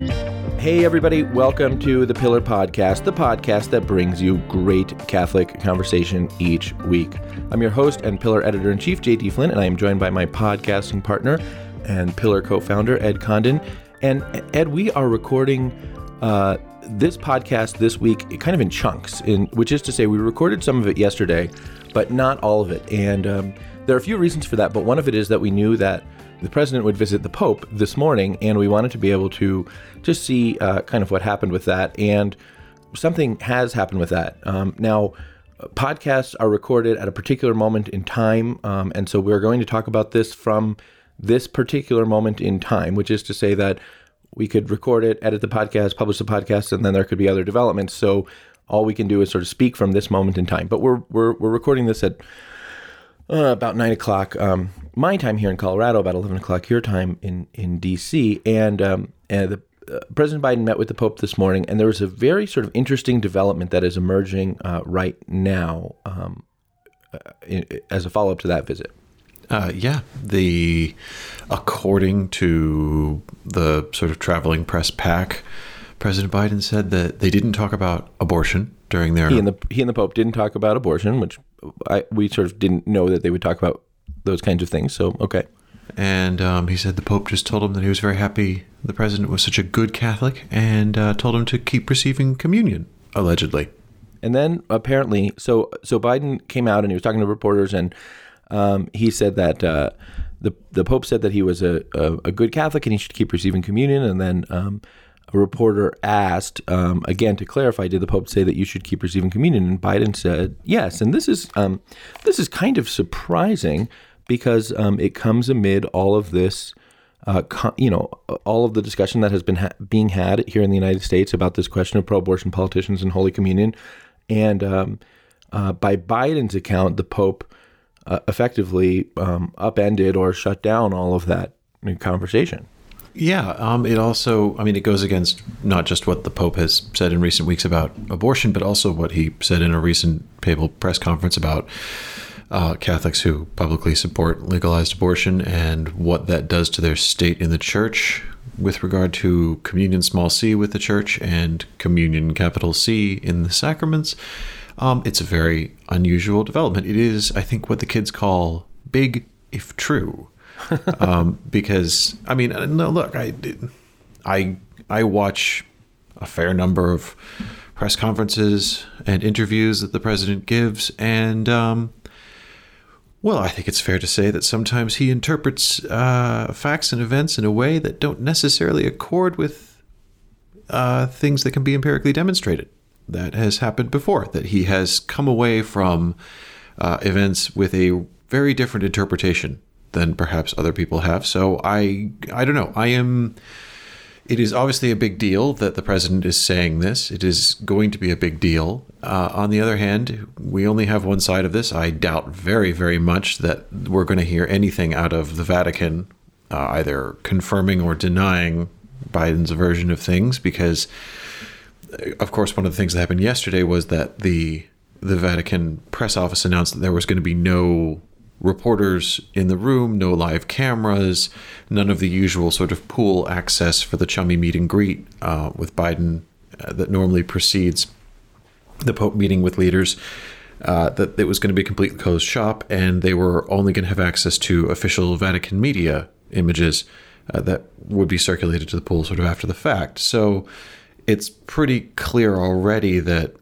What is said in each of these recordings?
Hey, everybody, welcome to the Pillar Podcast, the podcast that brings you great Catholic conversation each week. I'm your host and Pillar Editor in Chief, JD Flynn, and I am joined by my podcasting partner and Pillar co founder, Ed Condon. And Ed, we are recording uh, this podcast this week kind of in chunks, in, which is to say, we recorded some of it yesterday, but not all of it. And um, there are a few reasons for that, but one of it is that we knew that the president would visit the Pope this morning, and we wanted to be able to just see uh, kind of what happened with that. And something has happened with that. Um, now, podcasts are recorded at a particular moment in time, um, and so we're going to talk about this from this particular moment in time, which is to say that we could record it, edit the podcast, publish the podcast, and then there could be other developments. So all we can do is sort of speak from this moment in time. But we're we're, we're recording this at uh, about nine o'clock um, my time here in Colorado, about eleven o'clock your time in in DC, and um, and the uh, President Biden met with the Pope this morning, and there was a very sort of interesting development that is emerging uh, right now um, uh, in, as a follow up to that visit. Uh, yeah, the according to the sort of traveling press pack, President Biden said that they didn't talk about abortion during their. He and the he and the Pope didn't talk about abortion, which I, we sort of didn't know that they would talk about those kinds of things. So okay. And um, he said the Pope just told him that he was very happy the president was such a good Catholic and uh, told him to keep receiving communion, allegedly. And then apparently, so so Biden came out and he was talking to reporters, and um, he said that uh, the the Pope said that he was a, a, a, good Catholic and he should keep receiving communion. And then um, a reporter asked um, again to clarify, did the Pope say that you should keep receiving communion? And Biden said yes. And this is um, this is kind of surprising because um, it comes amid all of this. Uh, you know, all of the discussion that has been ha- being had here in the United States about this question of pro-abortion politicians and Holy Communion, and um, uh, by Biden's account, the Pope uh, effectively um, upended or shut down all of that conversation. Yeah, um, it also, I mean, it goes against not just what the Pope has said in recent weeks about abortion, but also what he said in a recent papal press conference about uh, Catholics who publicly support legalized abortion and what that does to their state in the church with regard to communion small c with the church and communion capital C in the sacraments. Um, it's a very unusual development. It is, I think, what the kids call big if true um, because I mean, uh, no, look, I, I, I watch a fair number of press conferences and interviews that the president gives, and um, well, I think it's fair to say that sometimes he interprets uh, facts and events in a way that don't necessarily accord with uh, things that can be empirically demonstrated. That has happened before. That he has come away from uh, events with a very different interpretation than perhaps other people have. So I I don't know. I am it is obviously a big deal that the president is saying this. It is going to be a big deal. Uh, on the other hand, we only have one side of this. I doubt very, very much that we're going to hear anything out of the Vatican, uh, either confirming or denying Biden's version of things, because, of course, one of the things that happened yesterday was that the the Vatican press office announced that there was going to be no reporters in the room, no live cameras, none of the usual sort of pool access for the chummy meet and greet uh, with Biden uh, that normally precedes the Pope meeting with leaders. Uh, that it was going to be a complete closed shop, and they were only going to have access to official Vatican media images uh, that would be circulated to the pool sort of after the fact. So it's pretty clear already that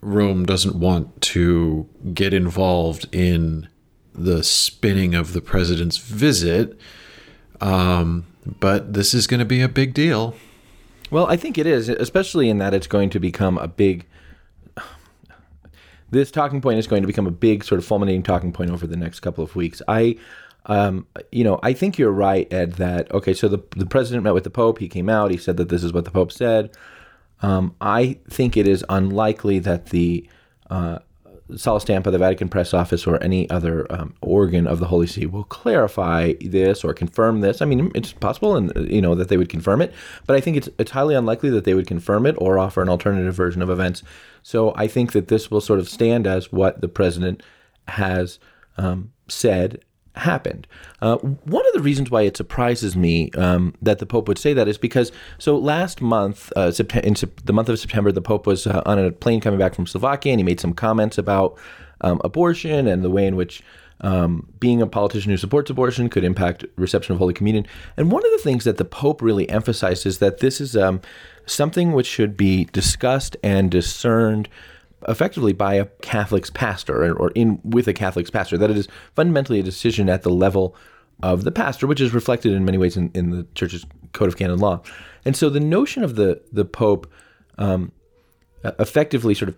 Rome doesn't want to get involved in the spinning of the president's visit. Um, but this is going to be a big deal. Well, I think it is, especially in that it's going to become a big. This talking point is going to become a big sort of fulminating talking point over the next couple of weeks. I, um, you know, I think you're right, Ed. That okay. So the the president met with the Pope. He came out. He said that this is what the Pope said. Um, I think it is unlikely that the uh, Sala Stampa, the Vatican Press Office, or any other um, organ of the Holy See will clarify this or confirm this. I mean, it's possible, and you know that they would confirm it, but I think it's it's highly unlikely that they would confirm it or offer an alternative version of events. So I think that this will sort of stand as what the president has um, said happened. Uh, one of the reasons why it surprises me um, that the Pope would say that is because so last month, uh, in the month of September, the Pope was uh, on a plane coming back from Slovakia, and he made some comments about um, abortion and the way in which um, being a politician who supports abortion could impact reception of Holy Communion. And one of the things that the Pope really emphasized is that this is um, something which should be discussed and discerned effectively by a Catholic's pastor or in with a Catholic's pastor. That it is fundamentally a decision at the level of the pastor, which is reflected in many ways in, in the Church's Code of Canon Law. And so the notion of the the Pope um, effectively sort of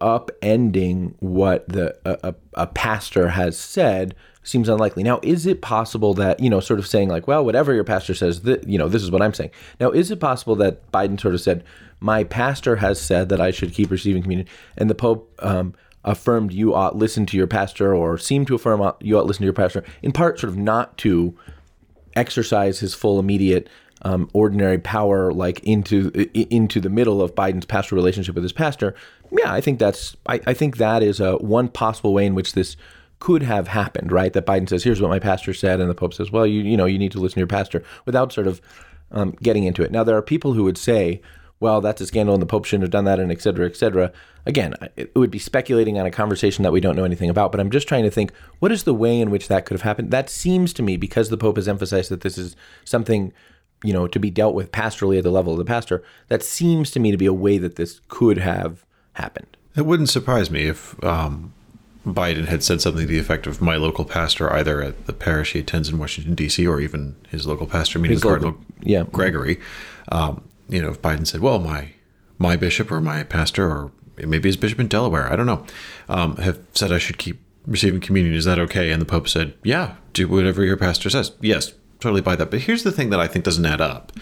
upending what the a, a, pastor has said seems unlikely. Now, is it possible that you know, sort of saying like, well, whatever your pastor says, th- you know, this is what I'm saying. Now, is it possible that Biden sort of said, my pastor has said that I should keep receiving communion, and the Pope um, affirmed you ought listen to your pastor, or seemed to affirm you ought listen to your pastor, in part, sort of not to exercise his full immediate um, ordinary power like into into the middle of Biden's pastoral relationship with his pastor. Yeah, I think that's I, I think that is a one possible way in which this could have happened, right? That Biden says, "Here's what my pastor said," and the Pope says, "Well, you you know you need to listen to your pastor," without sort of um, getting into it. Now, there are people who would say, "Well, that's a scandal, and the Pope shouldn't have done that," and et cetera, et cetera. Again, it would be speculating on a conversation that we don't know anything about. But I'm just trying to think, what is the way in which that could have happened? That seems to me, because the Pope has emphasized that this is something you know, to be dealt with pastorally at the level of the pastor. That seems to me to be a way that this could have happened. It wouldn't surprise me if um, Biden had said something to the effect of my local pastor, either at the parish he attends in Washington D.C. or even his local pastor, meaning his Cardinal local, yeah. Gregory. Um, you know, if Biden said, "Well, my my bishop or my pastor or maybe his bishop in Delaware, I don't know, um, have said I should keep receiving communion. Is that okay?" And the Pope said, "Yeah, do whatever your pastor says." Yes, totally buy that. But here's the thing that I think doesn't add up: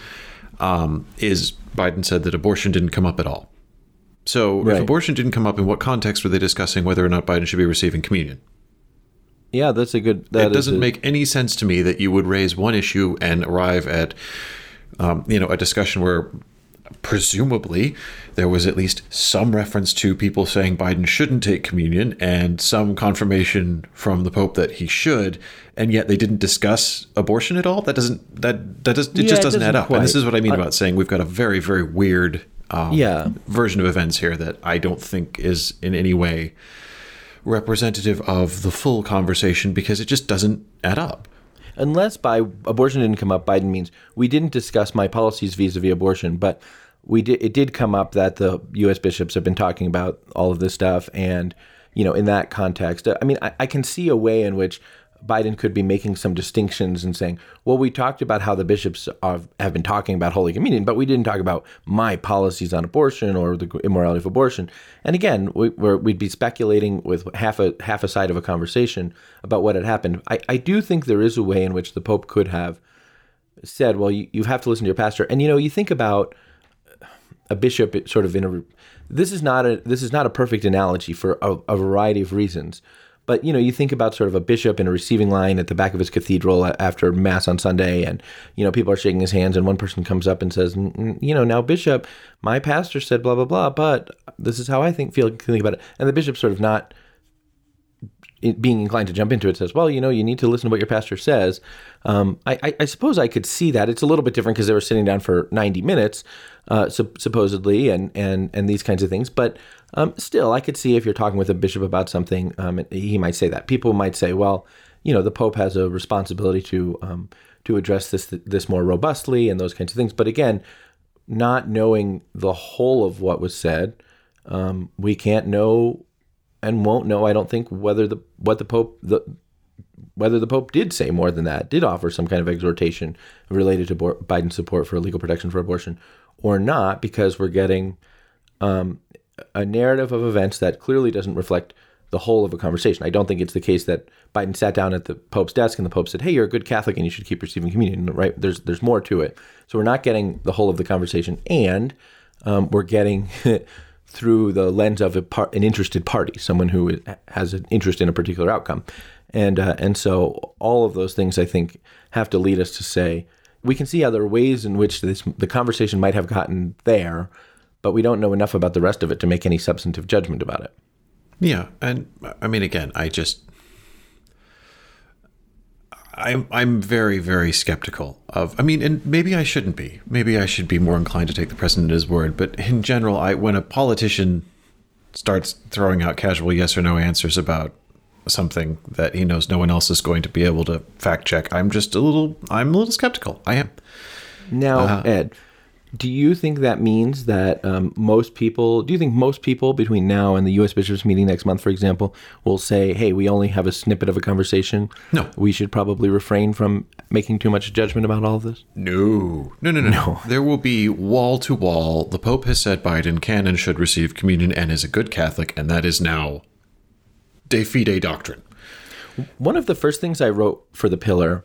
um, is Biden said that abortion didn't come up at all. So right. if abortion didn't come up, in what context were they discussing whether or not Biden should be receiving communion? Yeah, that's a good. That it doesn't a, make any sense to me that you would raise one issue and arrive at, um, you know, a discussion where presumably there was at least some reference to people saying Biden shouldn't take communion and some confirmation from the Pope that he should, and yet they didn't discuss abortion at all. That doesn't that that does it yeah, just doesn't, doesn't add up. Quite. And this is what I mean about saying we've got a very very weird um, yeah. version of events here that I don't think is in any way representative of the full conversation because it just doesn't add up unless by abortion didn't come up, Biden means we didn't discuss my policies vis-a-vis abortion, but we did. It did come up that the U.S. bishops have been talking about all of this stuff, and you know, in that context, uh, I mean, I, I can see a way in which Biden could be making some distinctions and saying, well, we talked about how the bishops are, have been talking about Holy Communion, but we didn't talk about my policies on abortion or the immorality of abortion. And again, we, would be speculating with half a half a side of a conversation about what had happened. I, I do think there is a way in which the Pope could have said, well, you, you have to listen to your pastor. And, you know, you think about a bishop sort of in a this is not a this is not a perfect analogy for a, a variety of reasons but you know, you think about sort of a bishop in a receiving line at the back of his cathedral after mass on Sunday, and you know, people are shaking his hands, and one person comes up and says, "You know, now bishop, my pastor said blah blah blah, but this is how I think feel think about it," and the bishop's sort of not being inclined to jump into it says, well, you know, you need to listen to what your pastor says. Um, I, I, suppose I could see that. It's a little bit different because they were sitting down for 90 minutes, uh, supposedly, and, and, and these kinds of things. But um, still, I could see if you're talking with a bishop about something, um, he might say that. People might say, well, you know, the Pope has a responsibility to um, to address this this more robustly and those kinds of things. But again, not knowing the whole of what was said, um, we can't know and won't know. I don't think whether the what the Pope the whether the Pope did say more than that, did offer some kind of exhortation related to Biden's support for legal protection for abortion, or not, because we're getting um, a narrative of events that clearly doesn't reflect the whole of a conversation. I don't think it's the case that Biden sat down at the Pope's desk and the Pope said, "Hey, you're a good Catholic and you should keep receiving communion." Right? There's there's more to it. So we're not getting the whole of the conversation, and um, we're getting through the lens of a par- an interested party, someone who has an interest in a particular outcome, and uh, and so all of those things I think have to lead us to say we can see are ways in which this the conversation might have gotten there but we don't know enough about the rest of it to make any substantive judgment about it. Yeah, and I mean, again, I just I'm I'm very very skeptical of. I mean, and maybe I shouldn't be. Maybe I should be more inclined to take the president at his word. But in general, I when a politician starts throwing out casual yes or no answers about something that he knows no one else is going to be able to fact check, I'm just a little I'm a little skeptical. I am. Now, uh, Ed, do you think that means that um, most people, do you think most people between now and the U.S. bishops meeting next month, for example, will say, hey, we only have a snippet of a conversation? No. We should probably refrain from making too much judgment about all of this? No. No, no, no. no. There will be wall to wall. The Pope has said Biden can and should receive communion and is a good Catholic, and that is now de fide doctrine. One of the first things I wrote for The Pillar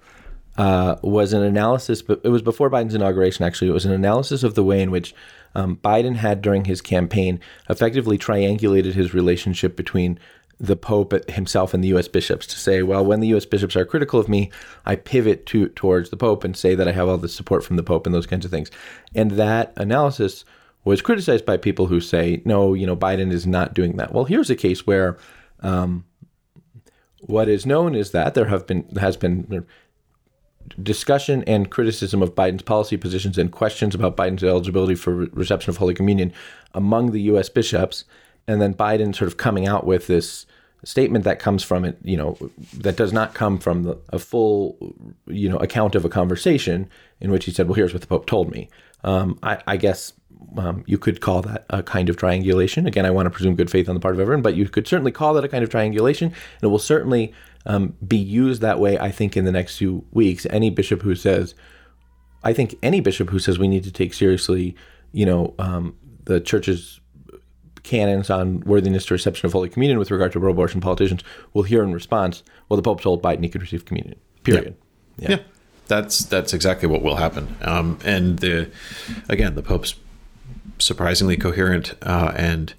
uh, was an analysis, but it was before Biden's inauguration, actually. It was an analysis of the way in which um, Biden had, during his campaign, effectively triangulated his relationship between the Pope himself and the U.S. bishops to say, well, when the U.S. bishops are critical of me, I pivot to towards the Pope and say that I have all the support from the Pope and those kinds of things. And that analysis was criticized by people who say, no, you know, Biden is not doing that. Well, here's a case where um, what is known is that there have been has been discussion and criticism of Biden's policy positions and questions about Biden's eligibility for reception of Holy Communion among the U.S. bishops, and then Biden sort of coming out with this statement that comes from it, you know, that does not come from the, a full, you know, account of a conversation in which he said, "Well, here's what the Pope told me." Um, I, I, guess um, you could call that a kind of triangulation. Again, I want to presume good faith on the part of everyone, but you could certainly call that a kind of triangulation, and it will certainly um, be used that way, I think, in the next few weeks. Any bishop who says, I think any bishop who says we need to take seriously, you know, um, the church's canons on worthiness to reception of Holy Communion with regard to pro abortion politicians will hear in response, well, the Pope told Biden he could receive communion, period. Yeah. yeah. yeah. That's that's exactly what will happen, um, and the again the Pope's surprisingly coherent uh, and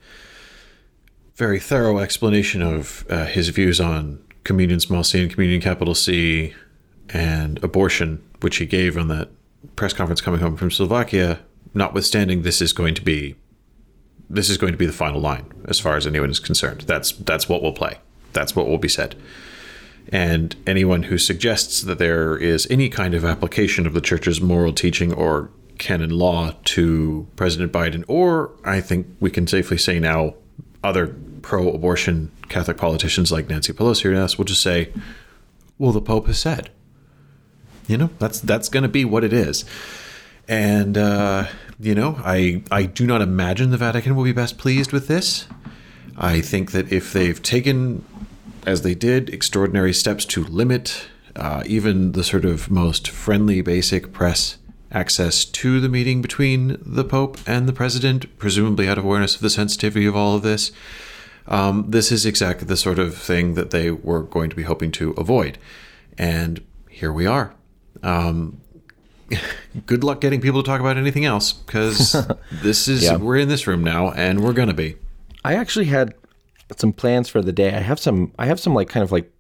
very thorough explanation of uh, his views on communion small c and communion capital C and abortion, which he gave on that press conference coming home from Slovakia, notwithstanding this is going to be this is going to be the final line as far as anyone is concerned. That's that's what will play. That's what will be said. And anyone who suggests that there is any kind of application of the church's moral teaching or canon law to President Biden, or I think we can safely say now other pro abortion Catholic politicians like Nancy Pelosi or us will just say, well, the Pope has said. You know, that's that's going to be what it is. And, uh, you know, I, I do not imagine the Vatican will be best pleased with this. I think that if they've taken, as they did, extraordinary steps to limit uh, even the sort of most friendly, basic press access to the meeting between the Pope and the President, presumably out of awareness of the sensitivity of all of this, um, this is exactly the sort of thing that they were going to be hoping to avoid. And here we are. Um, good luck getting people to talk about anything else because this is, yeah. we're in this room now and we're going to be. I actually had some plans for the day. I have some, I have some like kind of like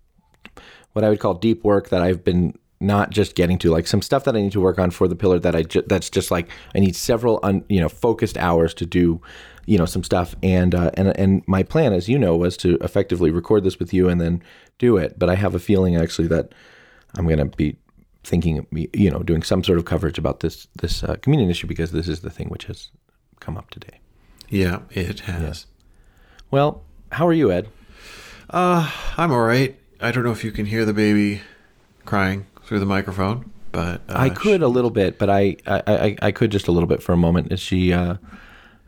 what I would call deep work that I've been not just getting to like some stuff that I need to work on for the pillar that I ju- that's just like I need several un, you know focused hours to do you know some stuff and uh, and and my plan as you know was to effectively record this with you and then do it but I have a feeling actually that I'm going to be thinking you know doing some sort of coverage about this this uh, communion issue because this is the thing which has come up today. Yeah, it has. Well, how are you, Ed? Uh, I'm all right. I don't know if you can hear the baby crying through the microphone, but uh, I could she, a little bit, but I, I, I, I could just a little bit for a moment. Is she uh,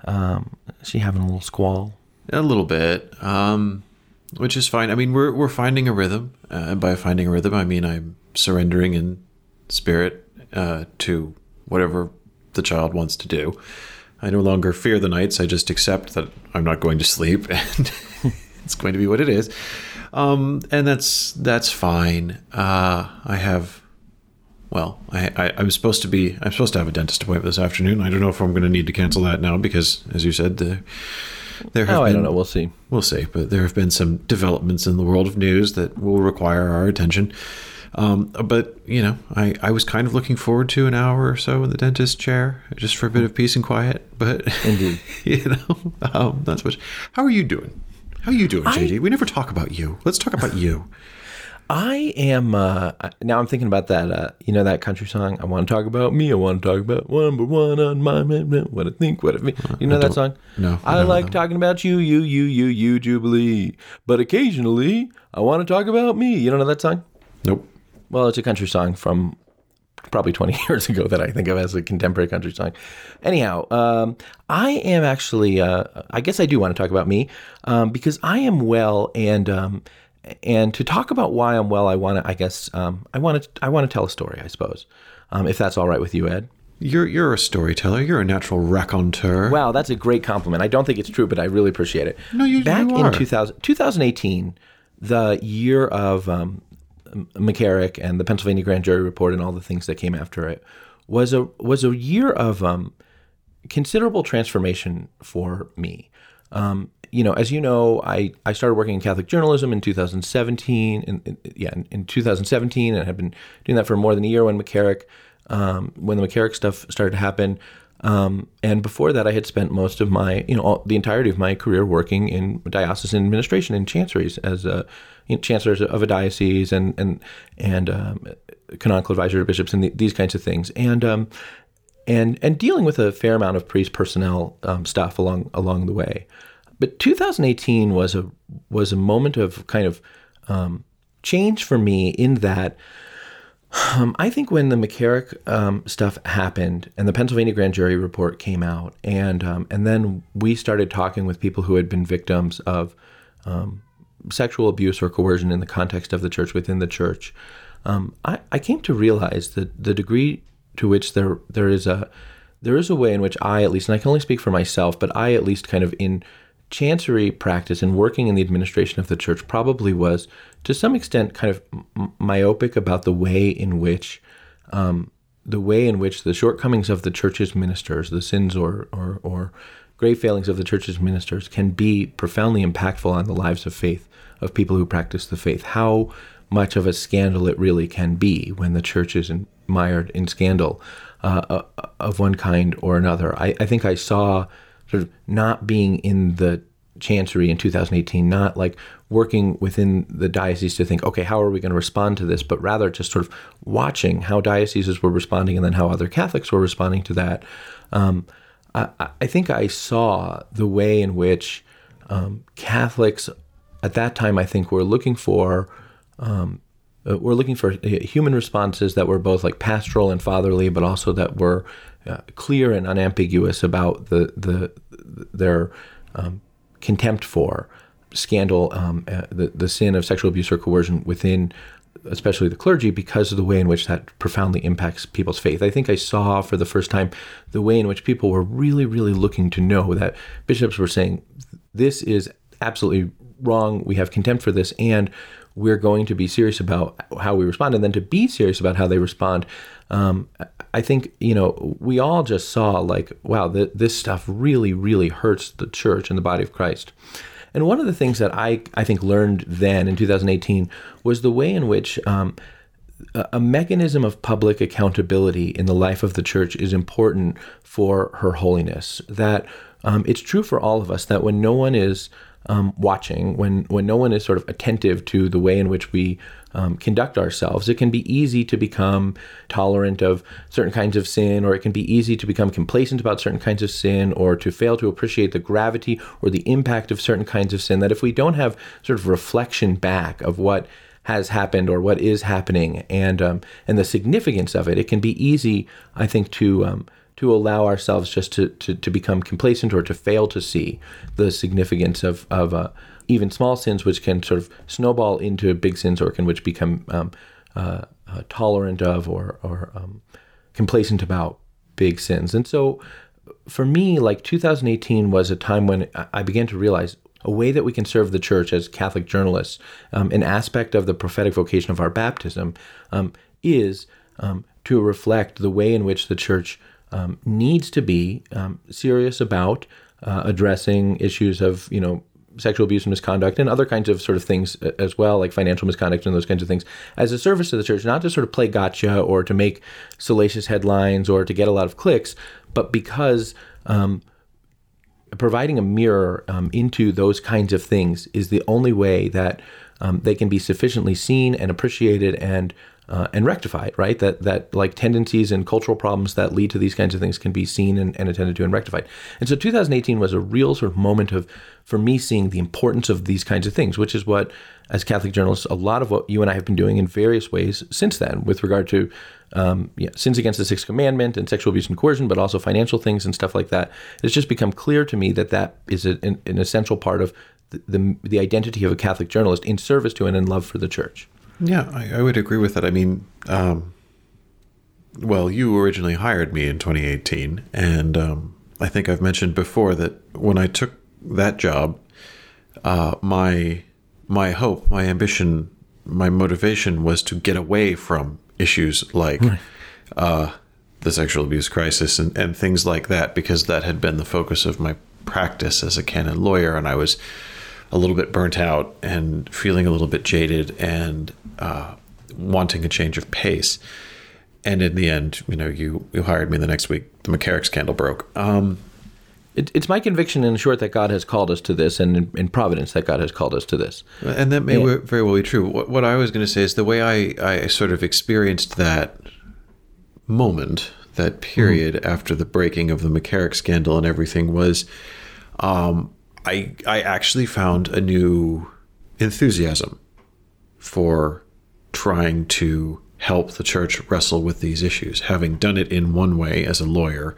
um, she having a little squall? A little bit, um, which is fine. I mean, we're we're finding a rhythm, uh, and by finding a rhythm, I mean I'm surrendering in spirit uh, to whatever the child wants to do. I no longer fear the nights. I just accept that I'm not going to sleep, and it's going to be what it is. Um, and that's that's fine. Uh, I have well, I, I, am supposed to be I'm supposed to have a dentist appointment this afternoon. I don't know if I'm going to need to cancel that now because, as you said, the, there have oh, been, I don't know. We'll see. We'll see. But there have been some developments in the world of news that will require our attention. Um, but you know, I, I was kind of looking forward to an hour or so in the dentist chair just for a bit of peace and quiet. But indeed, you know, um, not so much. How are you doing? How are you doing, JD? I, we never talk about you. Let's talk about you. I am uh, now. I'm thinking about that. Uh, you know that country song. I want to talk about me. I want to talk about number one on my mind. what I think, what I mean. You know I that song? no, I like talking about you, you, you, you, you, Jubilee. But occasionally, I want to talk about me. You don't know that song? Nope. Well, it's a country song from probably 20 years ago that I think of as a contemporary country song. Anyhow, um, I am actually, uh, I guess I do want to talk about me um, because I am well and. Um, and to talk about why I'm well, I want to. I guess um, I want to. I want to tell a story. I suppose, um, if that's all right with you, Ed. You're you're a storyteller. You're a natural raconteur. Wow, that's a great compliment. I don't think it's true, but I really appreciate it. No, you- Back you in 2000, 2018, the year of um, McCarrick and the Pennsylvania grand jury report and all the things that came after it was a was a year of um, considerable transformation for me. Um, you know, as you know, I, I started working in Catholic journalism in 2017, in, in- yeah, in, in 2017, and have been doing that for more than a year when McCarrick, um, when the McCarrick stuff started to happen. Um, and before that, I had spent most of my, you know, all, the entirety of my career working in diocesan administration and chanceries as a you know, chancellors of a diocese and and and um, canonical advisor to bishops and the, these kinds of things. And um, and and dealing with a fair amount of priest personnel um, stuff along along the way. But 2018 was a was a moment of kind of um, change for me in that um, I think when the McCarrick um, stuff happened and the Pennsylvania grand jury report came out, and um, and then we started talking with people who had been victims of um, sexual abuse or coercion in the context of the church within the church, um, I, I came to realize that the degree to which there there is a there is a way in which I at least, and I can only speak for myself, but I at least kind of in chancery practice and working in the administration of the church probably was to some extent kind of myopic about the way in which um, the way in which the shortcomings of the church's ministers, the sins or or, or grave failings of the church's ministers, can be profoundly impactful on the lives of faith of people who practice the faith. How much of a scandal it really can be when the church is mired in scandal uh, uh, of one kind or another. I, I think I saw sort of not being in the chancery in 2018, not like working within the diocese to think, okay, how are we going to respond to this, but rather just sort of watching how dioceses were responding and then how other Catholics were responding to that. Um, I, I think I saw the way in which um, Catholics at that time, I think, were looking for um, uh, we're looking for uh, human responses that were both like pastoral and fatherly, but also that were uh, clear and unambiguous about the the their um, contempt for scandal, um, uh, the the sin of sexual abuse or coercion within, especially the clergy, because of the way in which that profoundly impacts people's faith. I think I saw for the first time the way in which people were really, really looking to know that bishops were saying this is absolutely wrong. We have contempt for this, and we're going to be serious about how we respond, and then to be serious about how they respond. Um, I think you know we all just saw like, wow, th- this stuff really, really hurts the church and the body of Christ. And one of the things that I I think learned then in 2018 was the way in which um, a a mechanism of public accountability in the life of the church is important for her holiness. That um, it's true for all of us that when no one is um, watching, when when no one is sort of attentive to the way in which we um, conduct ourselves, it can be easy to become tolerant of certain kinds of sin, or it can be easy to become complacent about certain kinds of sin, or to fail to appreciate the gravity or the impact of certain kinds of sin. That if we don't have sort of reflection back of what has happened or what is happening and um, and the significance of it, it can be easy, I think, to um, to allow ourselves just to, to, to become complacent or to fail to see the significance of of uh, even small sins, which can sort of snowball into big sins or can which become um, uh, uh, tolerant of or or um, complacent about big sins. And so, for me, like 2018 was a time when I- began to realize a way that we can serve the church as Catholic journalists, um, an aspect of the prophetic vocation of our baptism, um, is um, to reflect the way in which the church um, needs to be um, serious about uh, addressing issues of, you know, sexual abuse and misconduct and other kinds of sort of things uh, as well, like financial misconduct and those kinds of things, as a service to the church, not to sort of play gotcha or to make salacious headlines or to get a lot of clicks, but because um, providing a mirror um, into those kinds of things is the only way that um, they can be sufficiently seen and appreciated and uh, and rectified, right? That that like tendencies and cultural problems that lead to these kinds of things can be seen and, and attended to and rectified. And so 2018 was a real sort of moment of for me seeing the importance of these kinds of things, which is what as Catholic journalists, a lot of what you and I have been doing in various ways since then, with regard to um, yeah, sins against the Sixth Commandment and sexual abuse and coercion, but also financial things and stuff like that. It's just become clear to me that that is a, an, an essential part of the, the, the identity of a Catholic journalist in service to and in love for the Church. Yeah, I, I would agree with that. I mean, um, well, you originally hired me in 2018, and um, I think I've mentioned before that when I took that job, uh, my my hope, my ambition, my motivation was to get away from issues like right. uh, the sexual abuse crisis and, and things like that, because that had been the focus of my practice as a canon lawyer, and I was a little bit burnt out and feeling a little bit jaded and uh, wanting a change of pace. And in the end, you know, you you hired me the next week. The McCarrick scandal broke. Um, it, it's my conviction, in short, that God has called us to this, and in, in providence, that God has called us to this. And that may yeah. very well be true. What, what I was going to say is the way I, I sort of experienced that moment, that period mm. after the breaking of the McCarrick scandal and everything was, um, I I actually found a new enthusiasm for trying to help the church wrestle with these issues, having done it in one way as a lawyer,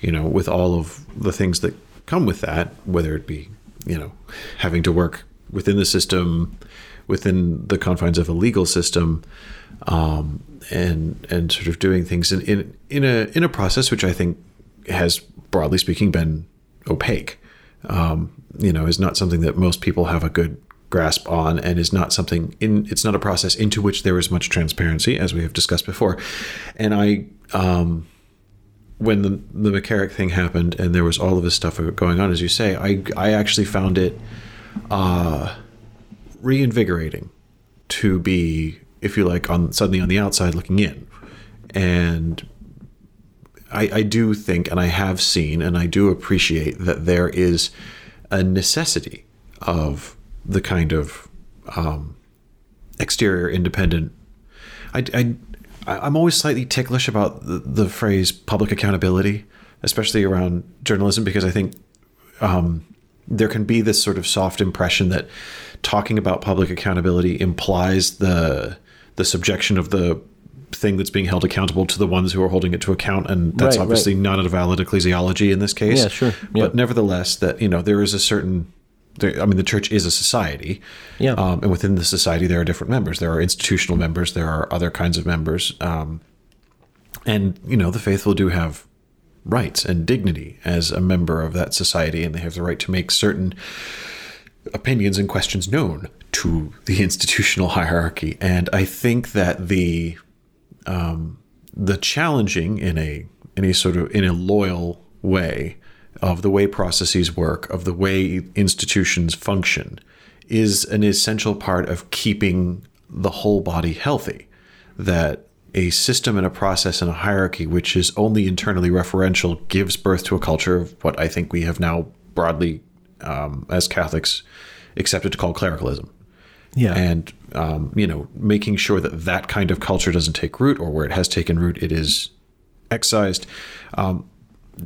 you know, with all of the things that come with that, whether it be, you know, having to work within the system, within the confines of a legal system, um, and and sort of doing things in, in in a in a process which I think has broadly speaking been opaque. Um, you know, is not something that most people have a good grasp on and is not something in it's not a process into which there is much transparency as we have discussed before. And i um when the the McCarrick thing happened and there was all of this stuff going on as you say i i actually found it uh reinvigorating to be if you like on suddenly on the outside looking in. And I, I do think and I have seen and I do appreciate that there is a necessity of the kind of um, exterior independent. I, I I'm always slightly ticklish about the, the, phrase public accountability, especially around journalism, because I think um, there can be this sort of soft impression that talking about public accountability implies the the subjection of the thing that's being held accountable to the ones who are holding it to account, and that's right, obviously right. not a valid ecclesiology in this case. Yeah, sure. But nevertheless, that you know there is a certain I mean, the church is a society. Yeah. Um, and within the society, there are different members. There are institutional members. There are other kinds of members. Um, and, you know, the faithful do have rights and dignity as a member of that society, and they have the right to make certain opinions and questions known to the institutional hierarchy. And I think that the um, the challenging in a in a sort of in a loyal way of the way processes work, of the way institutions function, is an essential part of keeping the whole body healthy. That a system and a process and a hierarchy which is only internally referential gives birth to a culture of what I think we have now broadly, um, as Catholics, accepted to call clericalism. Yeah. And, um, you know, making sure that that kind of culture doesn't take root or where it has taken root, it is excised, um,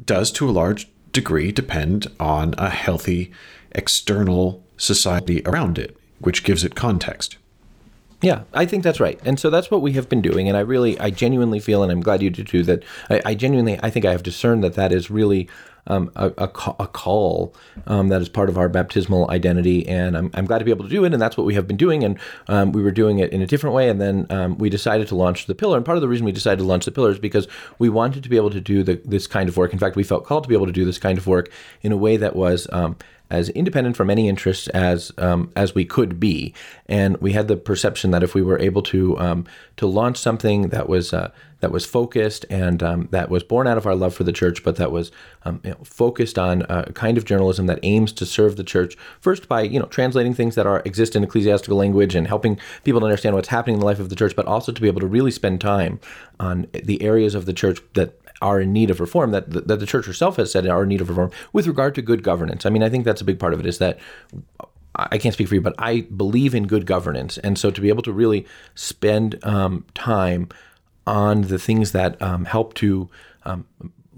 does to a large degree depend on a healthy external society around it, which gives it context. Yeah, I think that's right, and so that's what we have been doing. And I really, I genuinely feel, and I'm glad you do too, that I, I genuinely, I think I have discerned that that is really um, a, a, a, call um, that is part of our baptismal identity, and I'm, I'm, glad to be able to do it, and that's what we have been doing. And um, we were doing it in a different way, and then um, we decided to launch the pillar. And part of the reason we decided to launch the pillar is because we wanted to be able to do the, this kind of work. In fact, we felt called to be able to do this kind of work in a way that was um, as independent from any interests as um, as we could be, and we had the perception that if we were able to um, to launch something that was uh, that was focused and um, that was born out of our love for the church, but that was um, you know, focused on a kind of journalism that aims to serve the church first by you know translating things that are exist in ecclesiastical language and helping people to understand what's happening in the life of the church, but also to be able to really spend time on the areas of the church that are in need of reform that the, that the church herself has said are in need of reform with regard to good governance. I mean, I think that's a big part of it is that I can't speak for you, but I believe in good governance, and so to be able to really spend um, time on the things that um, help to um,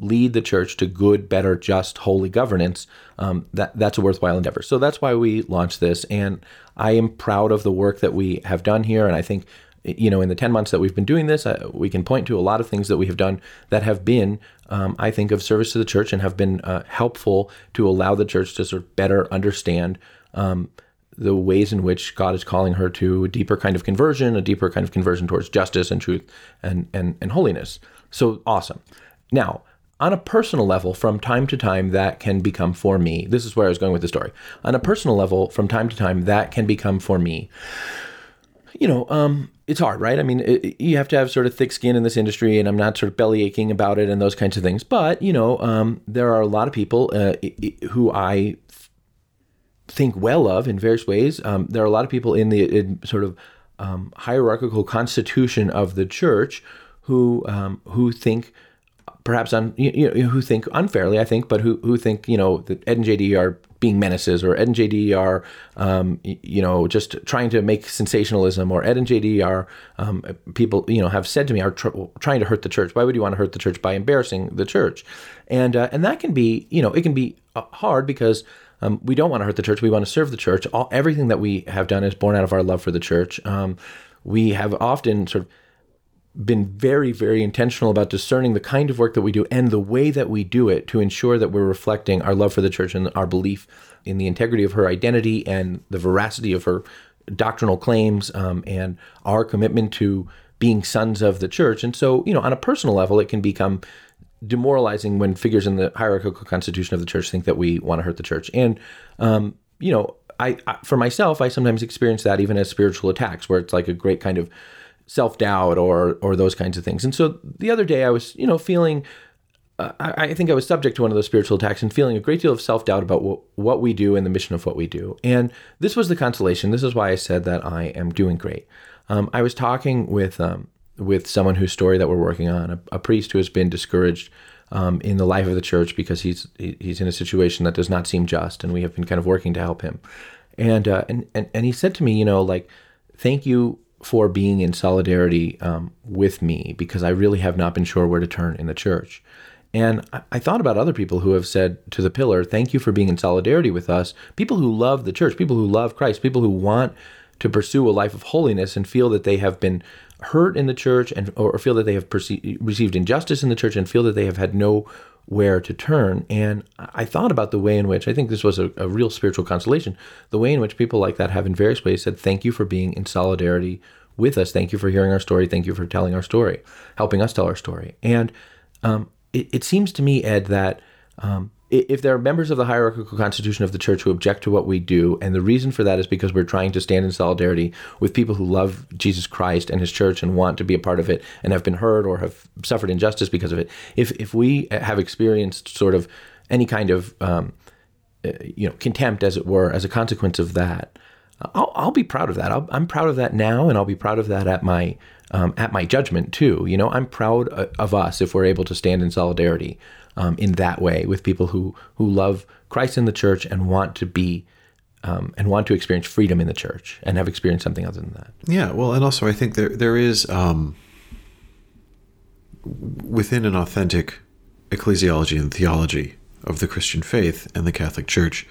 lead the church to good, better, just, holy governance, um, that that's a worthwhile endeavor. So that's why we launched this, and I am proud of the work that we have done here, and I think you know, in the 10 months that we've been doing this, uh, we can point to a lot of things that we have done that have been, um, I think, of service to the church and have been uh, helpful to allow the church to sort of better understand um, the ways in which God is calling her to a deeper kind of conversion, a deeper kind of conversion towards justice and truth and, and, and holiness. So awesome. Now, on a personal level, from time to time, that can become for me. This is where I was going with the story. On a personal level, from time to time, that can become for me you know, um, it's hard, right? I mean, it, you have to have sort of thick skin in this industry, and I'm not sort of belly aching about it and those kinds of things. But you know, um, there are a lot of people uh, who I think well of in various ways. Um, there are a lot of people in the in sort of um, hierarchical constitution of the church who um, who think perhaps un, you know, who think unfairly, I think, but who who think you know that Ed and JD are being menaces, or Ed and JD are, um, you know, just trying to make sensationalism, or Ed and JD are um, people, you know, have said to me are tr- trying to hurt the church. Why would you want to hurt the church by embarrassing the church? And uh, and that can be, you know, it can be uh, hard because. Um, we don't want to hurt the church. We want to serve the church. All everything that we have done is born out of our love for the church. Um, we have often sort of been very, very intentional about discerning the kind of work that we do and the way that we do it to ensure that we're reflecting our love for the church and our belief in the integrity of her identity and the veracity of her doctrinal claims um, and our commitment to being sons of the church. And so, you know, on a personal level, it can become demoralizing when figures in the hierarchical constitution of the church think that we want to hurt the church. And, um, you know, I, I, for myself, I sometimes experience that even as spiritual attacks, where it's like a great kind of self doubt or or those kinds of things. And so the other day I was you know feeling. Uh, I, I, think I was subject to one of those spiritual attacks and feeling a great deal of self doubt about what, what we do and the mission of what we do. And this was the consolation. This is why I said that I am doing great. Um, I was talking with um, with someone whose story that we're working on, a, a priest who has been discouraged um, in the life of the church because he's he's in a situation that does not seem just, and we have been kind of working to help him. And uh, and and and he said to me, you know, like, thank you for being in solidarity um, with me because I really have not been sure where to turn in the church. And I, I, thought about other people who have said to the pillar, Thank you for being in solidarity with us. People who love the church, people who love Christ, people who want to pursue a life of holiness and feel that they have been hurt in the church and or feel that they have perce- received injustice in the church and feel that they have had no where to turn. And I thought about the way in which I think this was a, a, real spiritual consolation, the way in which people like that have in various ways said, Thank you for being in solidarity with us. Thank you for hearing our story. Thank you for telling our story, helping us tell our story. And um, it, it, seems to me, Ed, that um, if there are members of the hierarchical constitution of the church who object to what we do, and the reason for that is because we're trying to stand in solidarity with people who love Jesus Christ and his church and want to be a part of it and have been hurt or have suffered injustice because of it, if, if we have experienced sort of any kind of um, uh, you know contempt, as it were, as a consequence of that, I'll, I'll be proud of that. i am proud of that now, and I'll be proud of that at my um, at my judgment too. You know, I'm proud uh, of us if we're able to stand in solidarity um, in that way with people who who love Christ in the church and want to be um, and want to experience freedom in the church and have experienced something other than that. Yeah, well, and also I think there there is um, within an authentic ecclesiology and theology of the Christian faith and the Catholic Church,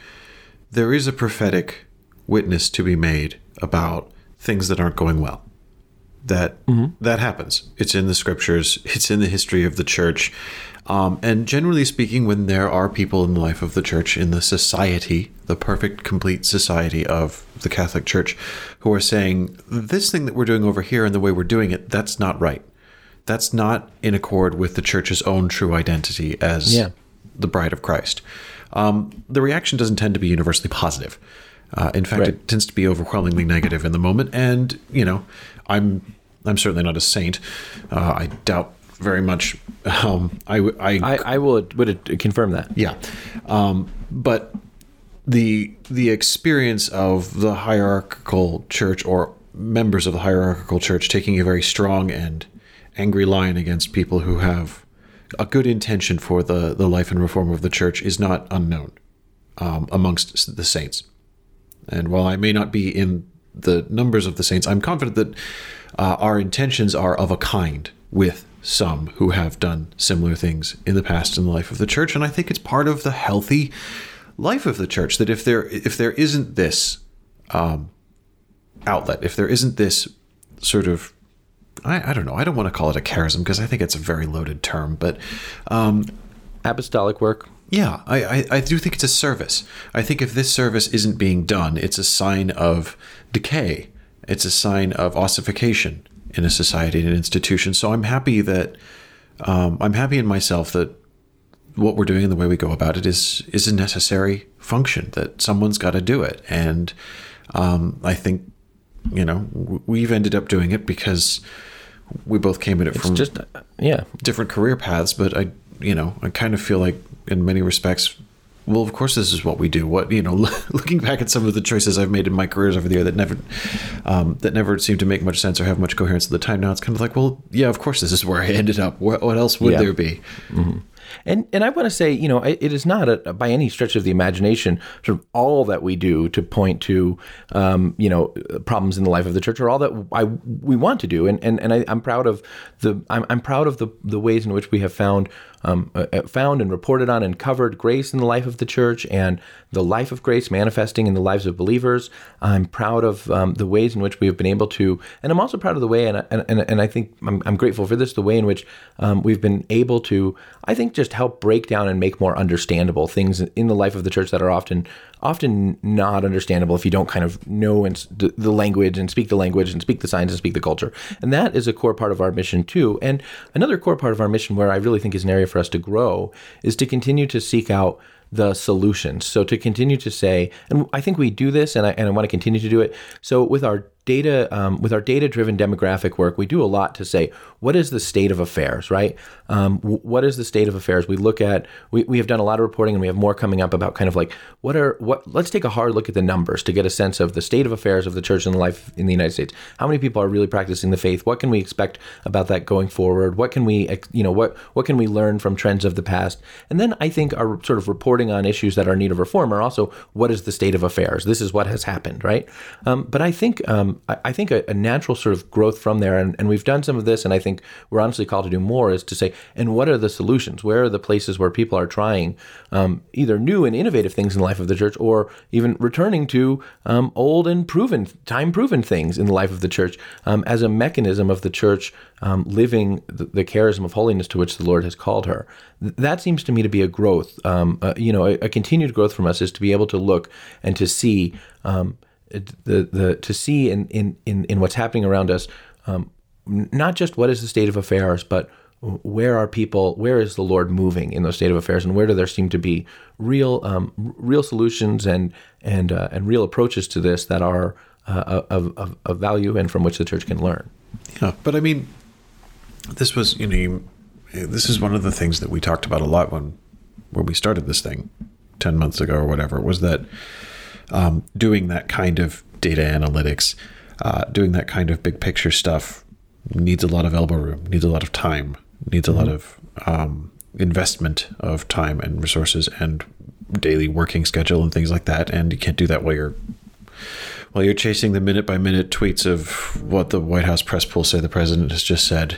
there is a prophetic witness to be made about things that aren't going well that mm-hmm. that happens. It's in the scriptures. It's in the history of the church. Um, and generally speaking, when there are people in the life of the church, in the society, the perfect, complete society of the Catholic Church, who are saying, this thing that we're doing over here and the way we're doing it, that's not right. That's not in accord with the church's own true identity as yeah. the bride of Christ. Um, the reaction doesn't tend to be universally positive. Uh, in fact, right. it tends to be overwhelmingly negative in the moment. And, you know, I'm I'm certainly not a saint. Uh, I doubt very much. Um, I, I, I, I, will would confirm that. Yeah, um, but the the experience of the hierarchical church or members of the hierarchical church taking a very strong and angry line against people who have a good intention for the the life and reform of the church is not unknown um, amongst the saints. And while I may not be in the numbers of the saints, I'm confident that uh, our intentions are of a kind with some who have done similar things in the past in the life of the church. And I think it's part of the healthy life of the church that if there if there isn't this um, outlet, if there isn't this sort of I, I don't know, I don't want to call it a charism because I think it's a very loaded term, but um, apostolic work. Yeah, I, I, I, do think it's a service. I think if this service isn't being done, it's a sign of decay. It's a sign of ossification in a society and an institution. So I'm happy that um, I'm happy in myself that what we're doing and the way we go about it is is a necessary function that someone's got to do it. And um, I think you know we've ended up doing it because we both came at it It's from just yeah. different career paths. But I you know I kind of feel like in many respects well of course this is what we do what you know looking back at some of the choices i've made in my careers over the year that never um, that never seemed to make much sense or have much coherence at the time now it's kind of like well yeah of course this is where i ended up what, what else would Yeah. there be And and I want to say, you know, it it is not a, by any stretch of the imagination sort of all that we do to point to, um, you know, problems in the life of the church, or all that I we want to do. And and, and I, I'm proud of the I'm, I'm proud of the the ways in which we have found um, uh, uh, found and reported on and covered grace in the life of the church and the life of grace manifesting in the lives of believers. I'm proud of um, the ways in which we have been able to, and I'm also proud of the way, and and, and, and I think I'm, I'm grateful for this, the way in which um, we've been able to, I think, just help break down and make more understandable things in the life of the church that are often often not understandable if you don't kind of know and the language and speak the language and speak the signs and speak the culture. And that is a core part of our mission too. And another core part of our mission where I really think is an area for us to grow is to continue to seek out the solutions. So to continue to say, and I think we do this, and I, and I want to continue to do it. So with our data, um, with our data-driven demographic work, we do a lot to say what is the state of affairs, right? Um, w- what is the state of affairs? We look at, we, we have done a lot of reporting, and we have more coming up about kind of like what are what. Let's take a hard look at the numbers to get a sense of the state of affairs of the church and the life in the United States. How many people are really practicing the faith? What can we expect about that going forward? What can we, you know, what what can we learn from trends of the past? And then I think our sort of reporting on issues that are in need of reform are also what is the state of affairs? This is what has happened, right? Um, but I think I, I think a, a natural sort of growth from there, and, and we've done some of this, and I think we're honestly called to do more, is to say, and what are the solutions? Where are the places where people are trying um, either new and innovative things in the life of the church, or even returning to um, old and proven, time proven things in the life of the church um, as a mechanism of the church um, living the, the charism of holiness to which the Lord has called her. That seems to me to be a growth. Um, uh, you know, a, a continued growth from us is to be able to look and to see um, the the to see in in in, in what's happening around us, um, not just what is the state of affairs, but where are people where is the lord moving in those state of affairs and where do there seem to be real um, real solutions and and uh, and real approaches to this that are uh, of, of, of value and from which the church can learn Yeah, but I mean, this was you know, you, this is one of the things that we talked about a lot when when we started this thing ten months ago or whatever. Was that um, doing that kind of data analytics, uh, doing that kind of big picture stuff needs a lot of elbow room, needs a lot of time, needs a lot of um, investment of time and resources and daily working schedule and things like that. And you can't do that while you're while you're chasing the minute by minute tweets of what the White House press pool say the president has just said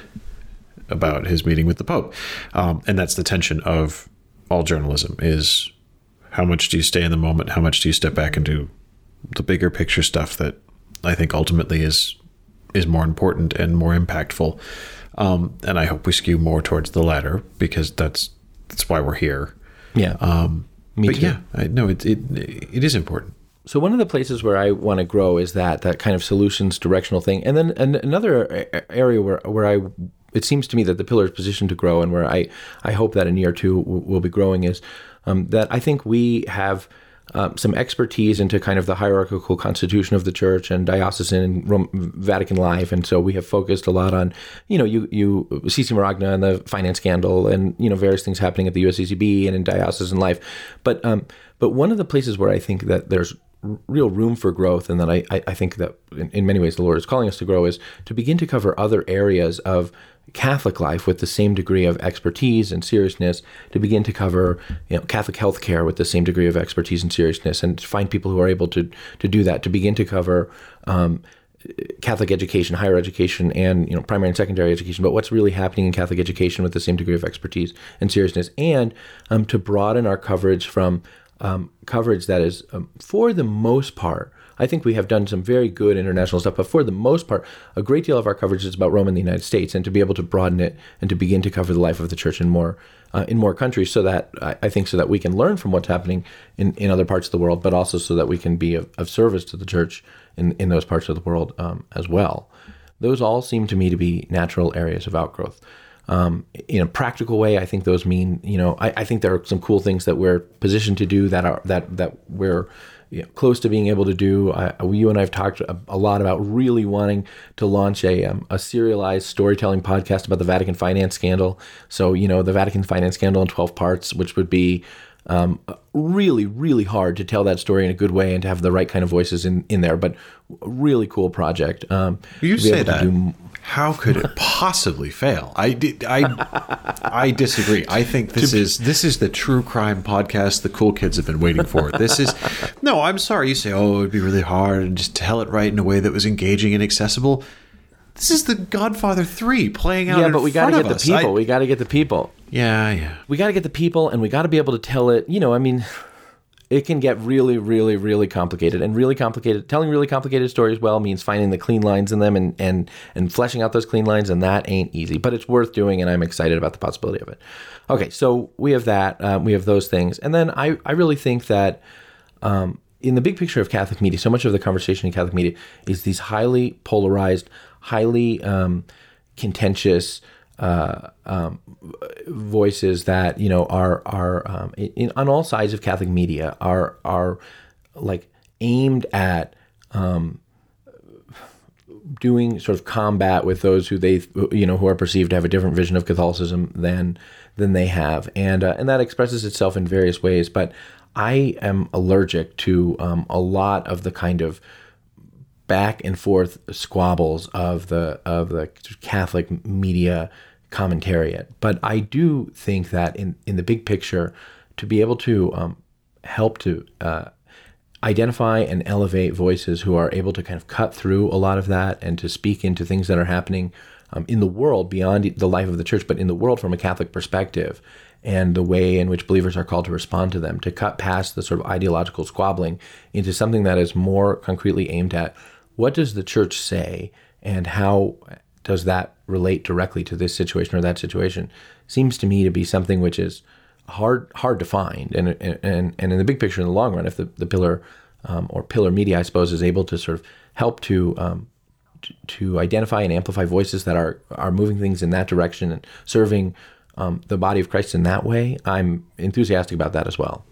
about his meeting with the Pope, um, and that's the tension of all journalism: is how much do you stay in the moment, how much do you step back and do the bigger picture stuff that I think ultimately is is more important and more impactful. Um, and I hope we skew more towards the latter because that's that's why we're here. yeah Um, Me but too. yeah, I know it, it it is important. So one of the places where I want to grow is that that kind of solutions directional thing, and then an, another area where where I it seems to me that the pillar is positioned to grow, and where I I hope that in year two we'll be growing is um, that I think we have. Um, some expertise into kind of the hierarchical constitution of the church and diocesan and Rome, Vatican life, and so we have focused a lot on, you know, you you CC Marogna and the finance scandal, and you know various things happening at the USCCB and in diocesan life, but um, but one of the places where I think that there's real room for growth and that I, I, think that in, in many ways the Lord is calling us to grow is to begin to cover other areas of Catholic life with the same degree of expertise and seriousness, to begin to cover you know, Catholic healthcare with the same degree of expertise and seriousness, and to find people who are able to to do that, to begin to cover. Um, Catholic education, higher education, and you know primary and secondary education, but what's really happening in Catholic education with the same degree of expertise and seriousness, and um, to broaden our coverage from um, coverage that is, um, for the most part, I think we have done some very good international stuff, but for the most part, a great deal of our coverage is about Rome and the United States, and to be able to broaden it and to begin to cover the life of the church in more uh, in more countries, so that I, I, think so that we can learn from what's happening in, in other parts of the world, but also so that we can be of, of service to the church in, in those parts of the world um, as well. Those all seem to me to be natural areas of outgrowth. Um, in a practical way, I think those mean, you know, I, I, think there are some cool things that we're positioned to do that are that that we're you know, close to being able to do. I, you and I have talked a, a, lot about really wanting to launch a, um, a serialized storytelling podcast about the Vatican finance scandal. So, you know, the Vatican finance scandal in 12 parts, which would be um, really, really hard to tell that story in a good way and to have the right kind of voices in, in there, but really cool project. Um, you say that. Do... How could it possibly fail? I, I, I disagree. I think this is this is the true crime podcast the cool kids have been waiting for. This is no. I'm sorry. You say, oh, it would be really hard and just tell it right in a way that was engaging and accessible. This is the Godfather Three playing out. Yeah, but we got to get the us. people. I, we got to get the people. Yeah, yeah. We got to get the people, and we got to be able to tell it. You know, I mean, it can get really, really, really complicated, and really complicated. Telling really complicated stories well means finding the clean lines in them and and and fleshing out those clean lines, and that ain't easy. But it's worth doing, and I'm excited about the possibility of it. Okay, so we have that. Um, we have those things, and then I I really think that. Um, in the big picture of Catholic media, so much of the conversation in Catholic media is these highly polarized, highly um, contentious uh, um, voices that you know are are um, in, on all sides of Catholic media are are like aimed at um, doing sort of combat with those who they you know who are perceived to have a different vision of Catholicism than than they have, and uh, and that expresses itself in various ways. But I am allergic to um, a lot of the kind of back and forth squabbles of the of the Catholic media commentariat. But I do think that in in the big picture, to be able to um, help to uh, identify and elevate voices who are able to kind of cut through a lot of that and to speak into things that are happening um, in the world beyond the life of the church, but in the world from a Catholic perspective and the way in which believers are called to respond to them, to cut past the sort of ideological squabbling into something that is more concretely aimed at what does the church say and how does that relate directly to this situation or that situation? Seems to me to be something which is hard hard to find. And and and in the big picture in the long run if the, the pillar um, or pillar media i suppose is able to sort of help to, um, to to identify and amplify voices that are are moving things in that direction and serving um, the body of christ in that way i'm enthusiastic about that as well.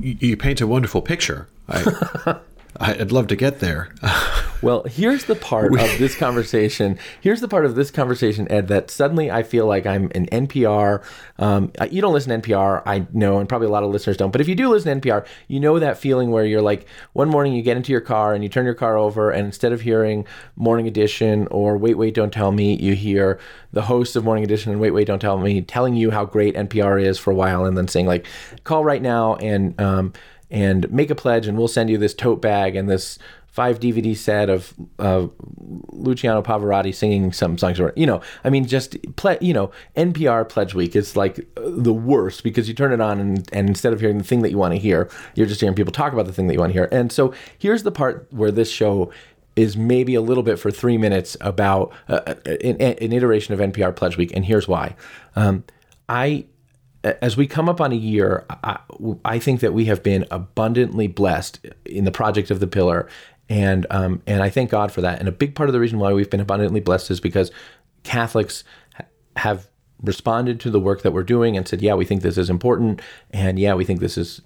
You, you paint a wonderful picture. I, I'd love to get there. well, here's the part of this conversation. Here's the part of this conversation, Ed, that suddenly I feel like I'm an NPR. Um, you don't listen to NPR, I know, and probably a lot of listeners don't. But if you do listen to NPR, you know that feeling where you're like, one morning you get into your car and you turn your car over, and instead of hearing Morning Edition or Wait, Wait, Don't Tell Me, you hear the host of Morning Edition and Wait, Wait, Don't Tell Me telling you how great NPR is for a while, and then saying like, call right now and um, and make a pledge and we'll send you this tote bag and this five DVD set of uh, Luciano Pavarotti singing some songs or you know I mean just ple- you know NPR Pledge Week. Is like the worst because you turn it on and, and instead of hearing the thing that you want to hear you're just hearing people talk about the thing that you want to hear. And so here's the part where this show is maybe a little bit for three minutes about uh, uh an, an, iteration of NPR Pledge Week and here's why. Um, I as we come up on a year, I, I, think that we have been abundantly blessed in the project of the pillar, and um, and I thank God for that. And a big part of the reason why we've been abundantly blessed is because Catholics have responded to the work that we're doing and said, yeah, we think this is important, and yeah, we think this is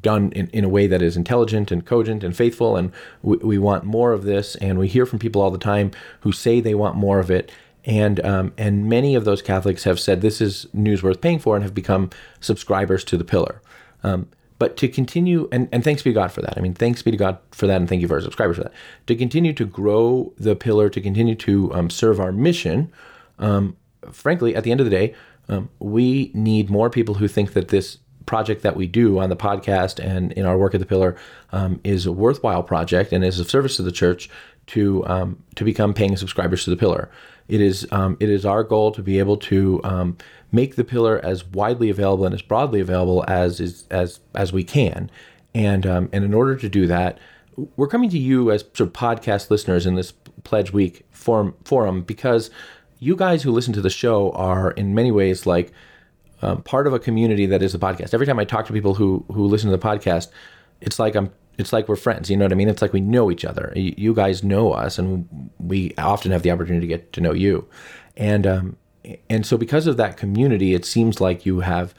done in, in a way that is intelligent and cogent and faithful, and we, we want more of this. And we hear from people all the time who say they want more of it and um, and many of those Catholics have said this is news worth paying for and have become subscribers to the Pillar. Um, but to continue, and, and thanks be to God for that. I mean, thanks be to God for that, and thank you for our subscribers for that. To continue to grow the Pillar, to continue to um, serve our mission, um, frankly, at the end of the day, um, we need more people who think that this project that we do on the podcast and in our work at the Pillar um, is a worthwhile project and is of service to the church to um, to become paying subscribers to the Pillar. It is um, it is our goal to be able to um, make the Pillar as widely available and as broadly available as is as as we can, and um, and in order to do that, we're coming to you as sort of podcast listeners in this Pledge Week forum forum because you guys who listen to the show are in many ways like um, part of a community that is the podcast. Every time I talk to people who who listen to the podcast, it's like I'm it's like we're friends. You know what I mean? It's like we know each other. You guys know us, and we often have the opportunity to get to know you. And um, and so because of that community, it seems like you have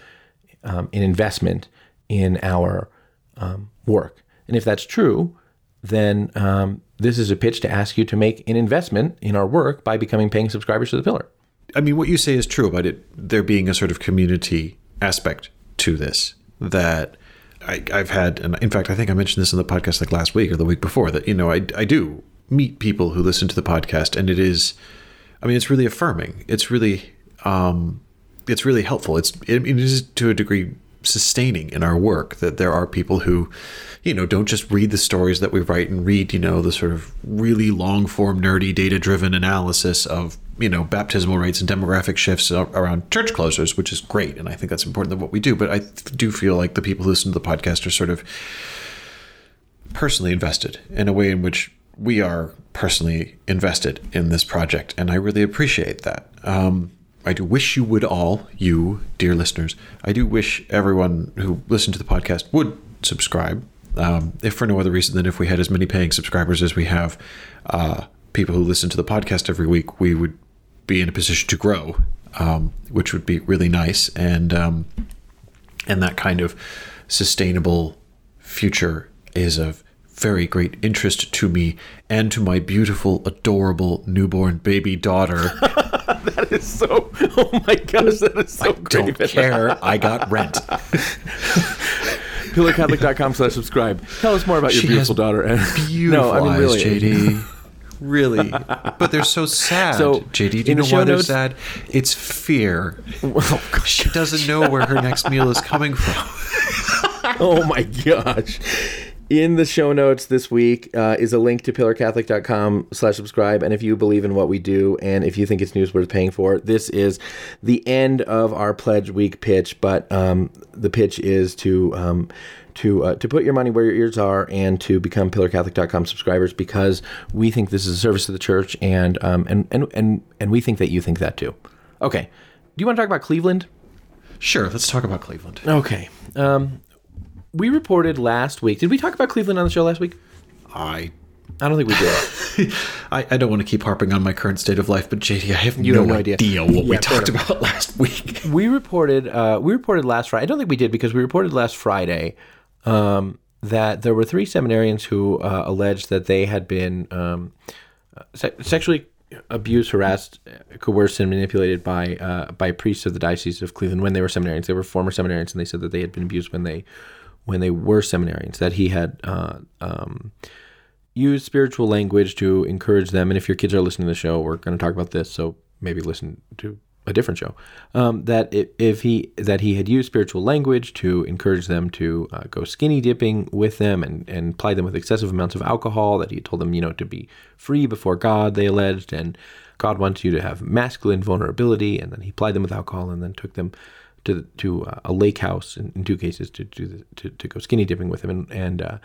um, an investment in our um, work. And if that's true, then um, this is a pitch to ask you to make an investment in our work by becoming paying subscribers to the Pillar. I mean, what you say is true about it. There being a sort of community aspect to this that I, have had, and in fact, I think I mentioned this in the podcast like last week or the week before that, you know, I, I do meet people who listen to the podcast and it is, I mean, it's really affirming. It's really, um, it's really helpful. It's, it, it is to a degree sustaining in our work that there are people who, you know, don't just read the stories that we write and read, you know, the sort of really long form, nerdy, data driven analysis of, you know, baptismal rates and demographic shifts around church closures, which is great. And I think that's important than what we do. But I do feel like the people who listen to the podcast are sort of personally invested in a way in which we are personally invested in this project. And I really appreciate that. Um, I do wish you would all, you dear listeners, I do wish everyone who listened to the podcast would subscribe um, if for no other reason than if we had as many paying subscribers as we have uh, people who listen to the podcast every week, we would be in a position to grow, um, which would be really nice. And um, and that kind of sustainable future is of very great interest to me and to my beautiful, adorable newborn baby daughter. that is so. Oh my gosh, that is so I great. Don't care. I got rent. pillarcatholic.com slash subscribe. Tell us more about your She beautiful daughter. And Beautiful no, I mean eyes, really. JD. Really, but they're so sad. So, JD, do you know the why they're notes- sad? It's fear. Oh, gosh. She doesn't know where her next meal is coming from. oh my gosh. In the show notes this week uh, is a link to pillarcatholic.com slash subscribe. And if you believe in what we do and if you think it's news worth paying for, this is the end of our pledge week pitch. But um, the pitch is to um, to uh, to put your money where your ears are and to become pillarcatholic.com subscribers because we think this is a service to the church and um, and, and and and we think that you think that too. Okay. Do you want to talk about Cleveland? Sure, let's talk about Cleveland. Okay. Um, we reported last week. Did we talk about Cleveland on the show last week? I I don't think we did. I, I don't want to keep harping on my current state of life, but JD, I have, no, no idea. idea. what we Yeah, fair talked enough. about last week. we reported. Uh, we reported last Friday. I don't think we did because we reported last Friday um, that there were three seminarians who uh, alleged that they had been um, se- sexually abused, harassed, coerced, and manipulated by uh, by priests of the diocese of Cleveland when they were seminarians. They were former seminarians, and they said that they had been abused when they when they were seminarians. That he had. Uh, um, use spiritual language to encourage them. And if your kids are listening to the show, we're going to talk about this, so maybe listen to a different show. Um, that if he that he had used spiritual language to encourage them to uh, go skinny dipping with them and and ply them with excessive amounts of alcohol. That he told them, you know, to be free before God. They alleged, and God wants you to have masculine vulnerability. And then he plied them with alcohol, and then took them to to uh, a lake house in, in two cases to do the, to to go skinny dipping with him, and and uh,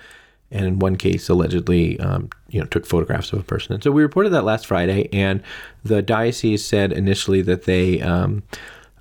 and in one case allegedly um, you know took photographs of a person. And so we reported that last friday and the diocese said initially that they um,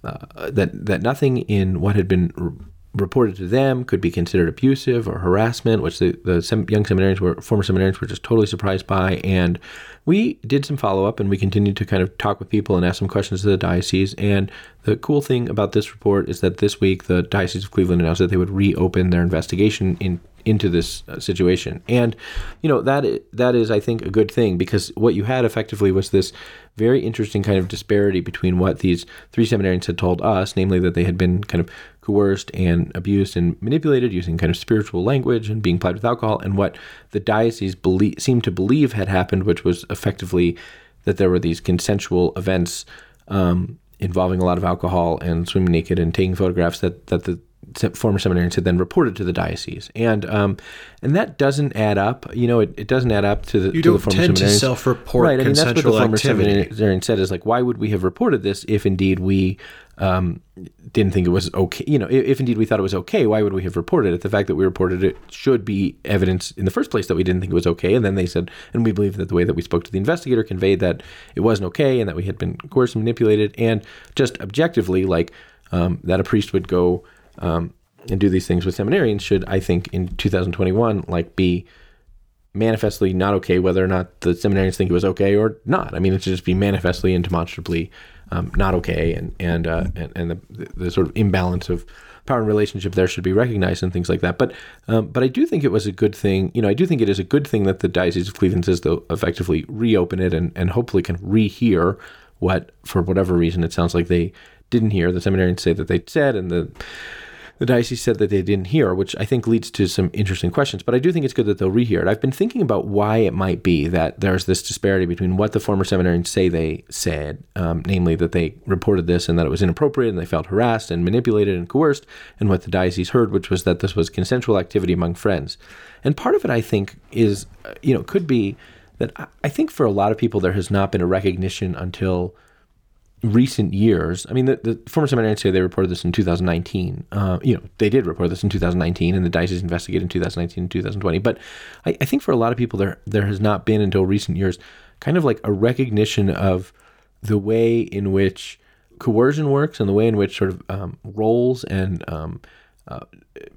uh, that that nothing in what had been r- reported to them could be considered abusive or harassment which the, the sem- young seminarians were former seminarians were just totally surprised by. And we did some follow-up and we continued to kind of talk with people and ask some questions to the diocese. And the cool thing about this report is that this week the diocese of cleveland announced that they would reopen their investigation in into this uh, situation. And you know that that is I think a good thing because what you had effectively was this very interesting kind of disparity between what these three seminarians had told us, namely that they had been kind of coerced and abused and manipulated using kind of spiritual language and being plied with alcohol, and what the diocese seemed to believe had happened, which was effectively that there were these consensual events um, involving a lot of alcohol and swimming naked and taking photographs that that the former seminarians had then reported to the diocese, and um, and that doesn't add up. You know, it, it doesn't add up to the You to don't the former tend to self-report right. I mean, that's what the former activity. seminarian said is like, why would we have reported this if indeed we um, didn't think it was okay? You know, if, if indeed we thought it was okay, why would we have reported it? The fact that we reported it should be evidence in the first place that we didn't think it was okay. And then they said, and we believe that the way that we spoke to the investigator conveyed that it wasn't okay and that we had been coerced and manipulated. And just objectively, like um, that a priest would go um, and do these things with seminarians should, I think, in 2021, like be manifestly not okay whether or not the seminarians think it was okay or not. I mean, it should just be manifestly and demonstrably um, not okay, and and uh, and, and the, the sort of imbalance of power and relationship there should be recognized and things like that. But um, but I do think it was a good thing. You know, I do think it is a good thing that the Diocese of Cleveland says they'll effectively reopen it and and hopefully can rehear what for whatever reason it sounds like they didn't hear. The seminarians say that they said, and the the diocese said that they didn't hear, which I think leads to some interesting questions. But I do think it's good that they'll rehear it. I've been thinking about why it might be that there's this disparity between what the former seminarians say they said, um, namely that they reported this and that it was inappropriate and they felt harassed and manipulated and coerced, and what the diocese heard, which was that this was consensual activity among friends. And part of it, I think, is, uh, you know, could be that I- I think for a lot of people there has not been a recognition until recent years. I mean, the, the former seminarians say they reported this in 2019. Uh, you know, they did report this in 2019, and the diocese investigated in 2019 and 2020. But I, I think for a lot of people, there there has not been until recent years kind of like a recognition of the way in which coercion works and the way in which sort of um, roles and um, uh,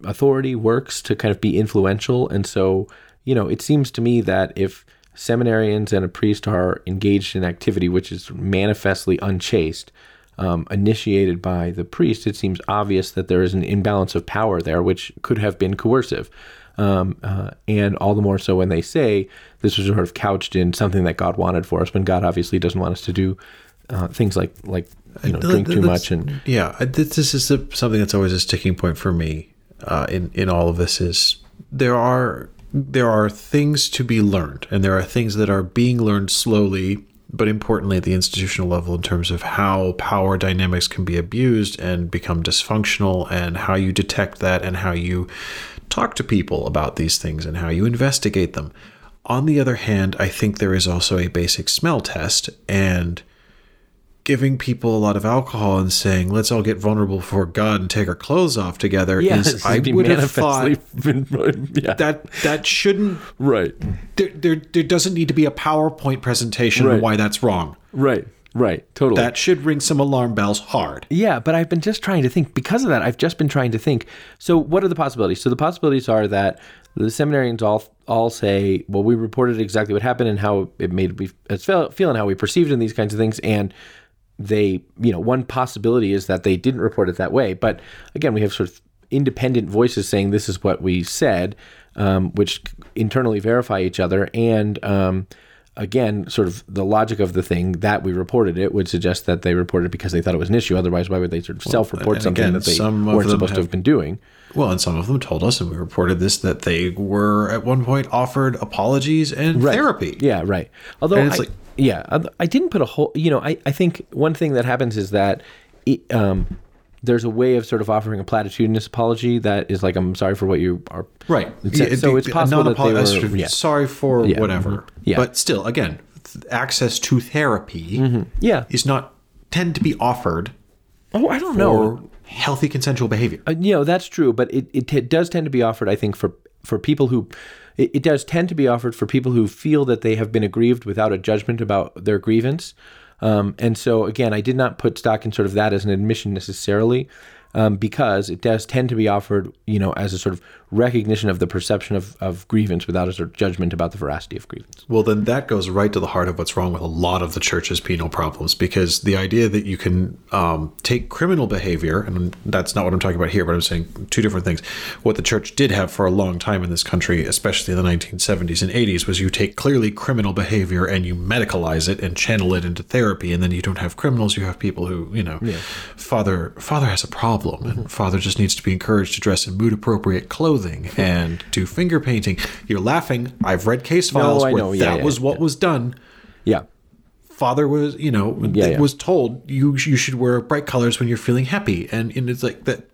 authority works to kind of be influential. And so, you know, it seems to me that if seminarians and a priest are engaged in activity which is manifestly unchaste, um, initiated by the priest, it seems obvious that there is an imbalance of power there, which could have been coercive. Um, uh, and all the more so when they say this was sort of couched in something that God wanted for us, when God obviously doesn't want us to do uh, things like like you know drink too much and yeah this, is a, something that's always a sticking point for me uh, in in all of this is there are there are things to be learned and there are things that are being learned slowly but importantly at the institutional level in terms of how power dynamics can be abused and become dysfunctional and how you detect that and how you talk to people about these things and how you investigate them. On the other hand i think there is also a basic smell test and giving people a lot of alcohol and saying let's all get vulnerable before God and take our clothes off together is I would have thought yeah. that that shouldn't right there, there there doesn't need to be a PowerPoint presentation on why that's wrong. right right totally That should ring some alarm bells hard. Yeah, but I've been just trying to think. Because of that, I've just been trying to think. So, what are the possibilities? So, the possibilities are that the seminarians all all say, "Well, we reported exactly what happened and how it made we us feel, feel and how we perceived in these kinds of things." And they, you know, one possibility is that they didn't report it that way. But again, we have sort of independent voices saying this is what we said, um, which internally verify each other. And um, again, sort of the logic of the thing that we reported it would suggest that they reported it because they thought it was an issue. Otherwise, why would they sort of self-report something again, that they weren't supposed to have- have been doing? Well, and some of them told us, and we reported this, that they were at one point offered apologies and therapy. Yeah, right. Although it's I, like- yeah, I, I didn't put a whole. You know, I, I think one thing that happens is that it, um, there's a way of sort of offering a platitudinous apology that is like, I'm sorry for what you are. Right. Yeah, so it's possible that they were. yeah. Sorry for Yeah. whatever. Yeah. But still, again, th- access to therapy Yeah. is not tend to be offered Oh, I don't know. Healthy consensual behavior. Uh, you know that's true, but it, it does tend to be offered. I think for for people who it, it does tend to be offered for people who feel that they have been aggrieved without a judgment about their grievance. Um, and so again, I did not put stock in sort of that as an admission necessarily, um, because it does tend to be offered, you know, as a sort of recognition of the perception of, of grievance without a sort of judgment about the veracity of grievance. Well, then that goes right to the heart of what's wrong with a lot of the church's penal problems because the idea that you can um, take criminal behavior, and that's not what I'm talking about here, but I'm saying two different things. What the church did have for a long time in this country, especially in the 1970s and 80s, was you take clearly criminal behavior and you medicalize it and channel it into therapy, and then you don't have criminals, you have people who, you know, father father has a problem, and father just needs to be encouraged to dress in mood appropriate clothing and do finger painting. You're laughing. I've read case files I where know. Yeah, that yeah, was what was done. Yeah. father was, you know, Yeah, yeah. was told you you should wear bright colors when you're feeling happy, and, and it's like that.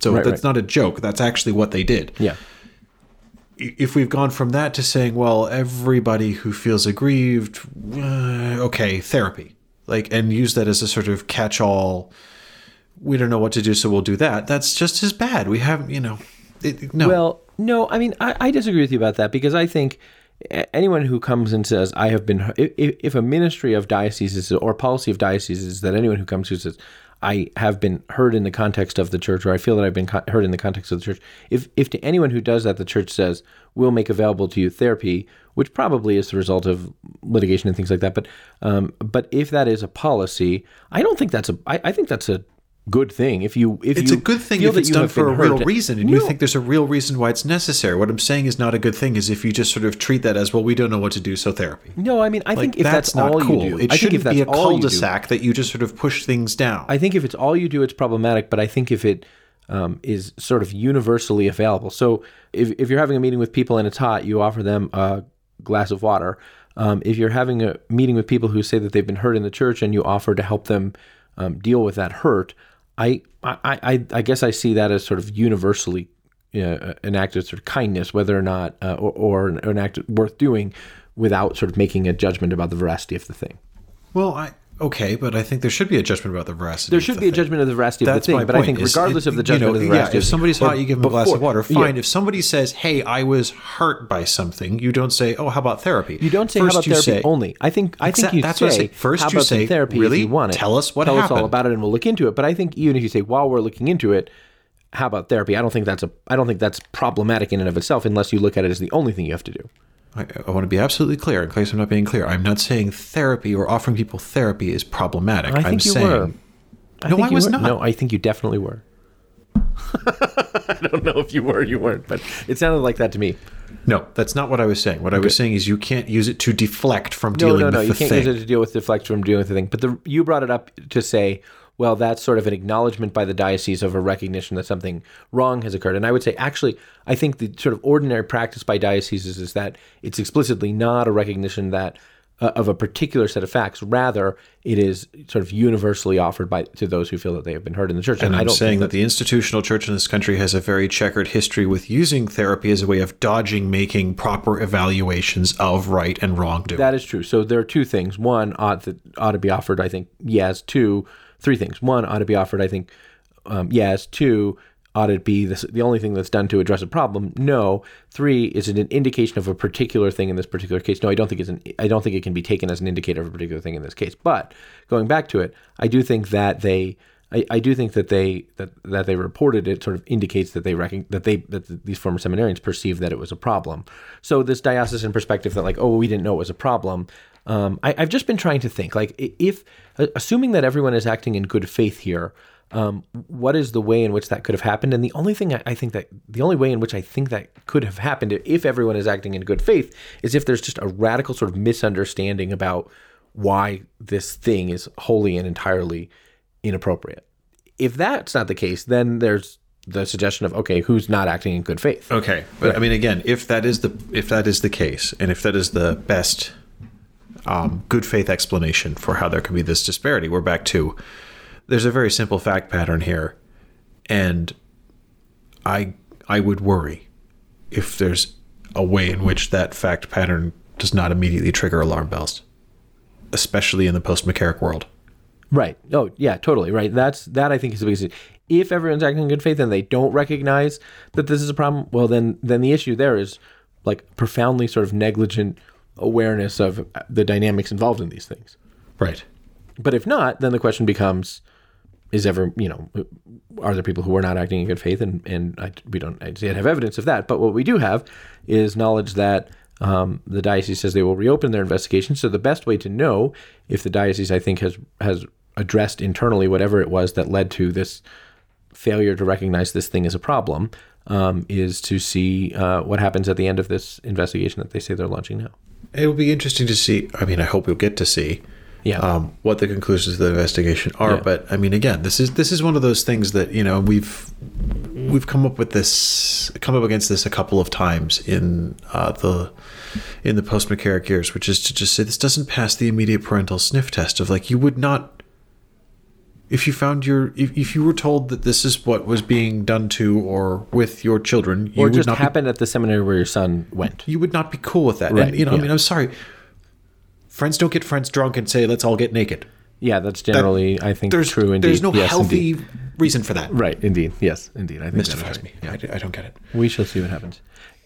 So Right, that's right. not a joke. That's actually what they did. Yeah. If we've gone from that to saying, well, everybody who feels aggrieved, uh, okay, therapy, like, and use that as a sort of catch-all. We don't know what to do, so we'll do that. That's just as bad. We have, you know, it, no. Well, no, I mean, I, I disagree with you about that because I think anyone who comes and says, I have been, if, if a ministry of dioceses or policy of dioceses that anyone who comes who says, I have been heard in the context of the church, or I feel that I've been co- heard in the context of the church. If, if to anyone who does that, the church says, we'll make available to you therapy, which probably is the result of litigation and things like that. But, um, but if that is a policy, I don't think that's a, I, I think that's a good thing. If you, if It's you a good thing if it's done for a real reason and you think there's a real reason why it's necessary. What I'm saying is not a good thing is if you just sort of treat that as, well, we don't know what to do, so therapy. No, I mean, I Like, think if that's, not all cool. you do, it I shouldn't that's be a cul-de-sac that you just sort of push things down. I think if it's all you do, it's problematic. But I think if it um, is sort of universally available, so if, if you're having a meeting with people and it's hot, you offer them a glass of water. Um, if you're having a meeting with people who say that they've been hurt in the church and you offer to help them um, deal with that hurt, I, I, I, I guess I see that as sort of universally uh, an act of sort of kindness, whether or not, uh, or, or an, an act worth doing, without sort of making a judgment about the veracity of the thing. well, I okay, but I think there should be a judgment about the veracity. There of should the be a thing. judgment of the veracity of That's the thing, my but I think regardless it- of the you judgment know, of the yeah, veracity, if somebody's hot, you give them a glass of before- water. yeah. Fine. If somebody says, "Hey, I was hurt by something," you don't say, "Oh, how about therapy?" You don't say First how about you therapy say- only. I think I think you that's say what I say. First how you about say, therapy really? if you want it. Tell us what Tell us all about it, and we'll look into it. But I think even if you say while we're looking into it, how about therapy? I don't think that's a I don't think that's problematic in and of itself, unless you look at it as the only thing you have to do. I, I want to be absolutely clear in case I'm not being clear. I'm not saying therapy or offering people therapy is problematic. I you saying, were. I No, think I you was were. not. No, I think you definitely were. I don't know if you were or you weren't, but it sounded like that to me. No, that's not what I was saying. What I was saying is you can't use it to deflect from No, dealing no, with the thing. no. the You can't thing. use it to deal with deflect from dealing with the thing. But the you brought it up to say, well, that's sort of an acknowledgement by the diocese of a recognition that something wrong has occurred. And I would say, actually, I think the sort of ordinary practice by dioceses is that it's explicitly not a recognition that uh, of a particular set of facts. Rather, it is sort of universally offered by to those who feel that they have been hurt in the church. And I I'm don't saying think that the institutional church in this country has a very checkered history with using therapy as a way of dodging making proper evaluations of right and wrong doing. That is true. So there are two things. One ought that ought to be offered. I think yes. Two, three things. One ought to be offered. I think um, yes. Two ought it be the only thing that's done to address a problem? No. Three is it an indication of a particular thing in this particular case? No, I don't think it's an. I don't think it can be taken as an indicator of a particular thing in this case. But going back to it, I do think that they. I, I do think that they that, that they reported it sort of indicates that they reckon that they that these former seminarians perceived that it was a problem. So this diocesan perspective that like oh we didn't know it was a problem. Um, I, I've just been trying to think like if assuming that everyone is acting in good faith here, um, what is the way in which that could have happened? And the only thing I, I think that the only way in which I think that could have happened if everyone is acting in good faith is if there's just a radical sort of misunderstanding about why this thing is wholly and entirely inappropriate. If that's not the case, then there's the suggestion of okay, who's not acting in good faith? Okay, but I mean, again, if that is the if that is the case, and if that is the best um, good faith explanation for how there can be this disparity, we're back to there's a very simple fact pattern here, and I I would worry if there's a way in which that fact pattern does not immediately trigger alarm bells, especially in the post McCarrick world. Right. Oh, yeah, totally. Right. That's that. I think is the biggest. If everyone's acting in good faith and they don't recognize that this is a problem, well, then then the issue there is like profoundly sort of negligent awareness of the dynamics involved in these things. Right. But if not, then the question becomes: Is ever you know are there people who are not acting in good faith? And and I, we don't I yet have evidence of that. But what we do have is knowledge that um, the diocese says they will reopen their investigation. So the best way to know if the diocese, I think, has has addressed internally whatever it was that led to this failure to recognize this thing as a problem um, is to see uh, what happens at the end of this investigation that they say they're launching now. It'll be interesting to see. I mean, I hope we'll get to see Yeah. um, what the conclusions of the investigation are. Yeah. But I mean, again, this is this is one of those things that you know we've we've come up with this, come up against this a couple of times in uh, the in the post McCarrick years, which is to just say this doesn't pass the immediate parental sniff test of like you would not if you found your if, if you were told that this is what was being done to or with your children, you or would just not happened at the seminary where your son went. you would not be cool with that. Right, And, you know, I mean, I'm sorry. Friends don't get friends drunk and say, "Let's all get naked." Yeah, that's generally, I think, There's true. Indeed, there's no yes, healthy indeed. reason for that. Right, indeed. Yes, indeed. I think Mystifies right. me. I, I don't get it. We shall see what happens.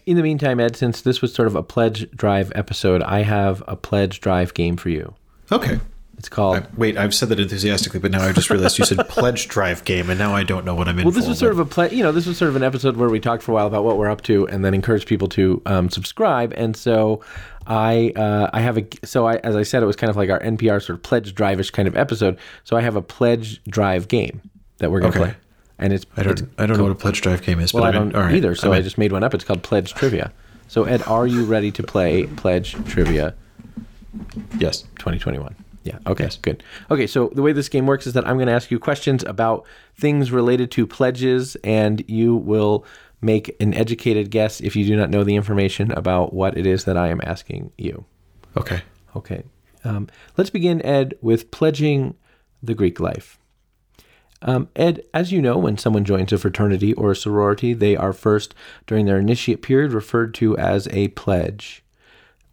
In the meantime, Ed, since this was sort of a pledge drive episode, I have a pledge drive game for you. Okay. It's called. I, wait, I've said that enthusiastically, but now I just realized you said pledge drive game, and now I don't know what I'm in well, this was sort of a play. You know, this was sort of an episode where we talked for a while about what we're up to, and then encouraged people to um, subscribe. And so, I uh, I have a so I as I said, it was kind of like our NPR sort of pledge drive-ish kind of episode. So I have a pledge drive game that we're going to Okay. play, and it's I don't. it's- I don't know what a pledge drive game is. Well, but I in. don't All right. either, so I just made one up. It's called Pledge Trivia. So Ed, are you ready to play Pledge Trivia yes. 2021? Yeah. Okay. Good. Okay. So the way this game works is that I'm going to ask you questions about things related to pledges, and you will make an educated guess if you do not know the information about what it is that I am asking you. Okay. Okay. Um, let's begin, Ed, with pledging the Greek life. Um, Ed, as you know, when someone joins a fraternity or a sorority, they are first, during their initiate period, referred to as a pledge.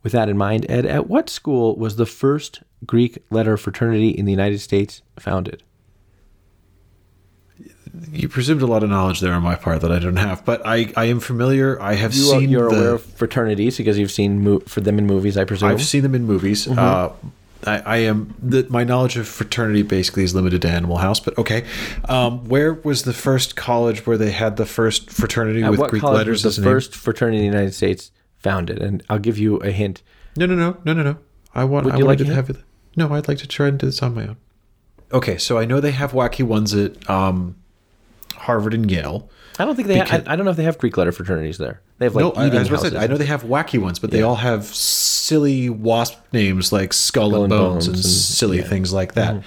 With that in mind, Ed, at what school was the first Greek letter fraternity in the United States founded? You presumed a lot of knowledge there on my part that I don't have, but I, I am familiar. I have You are, seen you're the, aware of fraternities because you've seen mo- for them in movies, I presume. I've seen them in movies. Mm-hmm. Uh, I, I am the, my knowledge of fraternity basically is limited to Animal House, but okay. Um, where was the first college where they had the first fraternity At with what Greek college letters was as the a name? first fraternity in the United States founded? And I'll give you a hint. No, no, no, no, no, no. I want. Would I you wanted like to have it. No, I'd like to try and do this on my own. Okay, so I know they have wacky ones at um, Harvard and Yale. I don't think they. Because- ha- I, I don't know if they have Greek letter fraternities there. They have like no, I, I eating was about to houses. say, I know they have wacky ones, but they all have silly wasp names like Skull, Skull and and Bones, and, Bones and- silly yeah. things like that.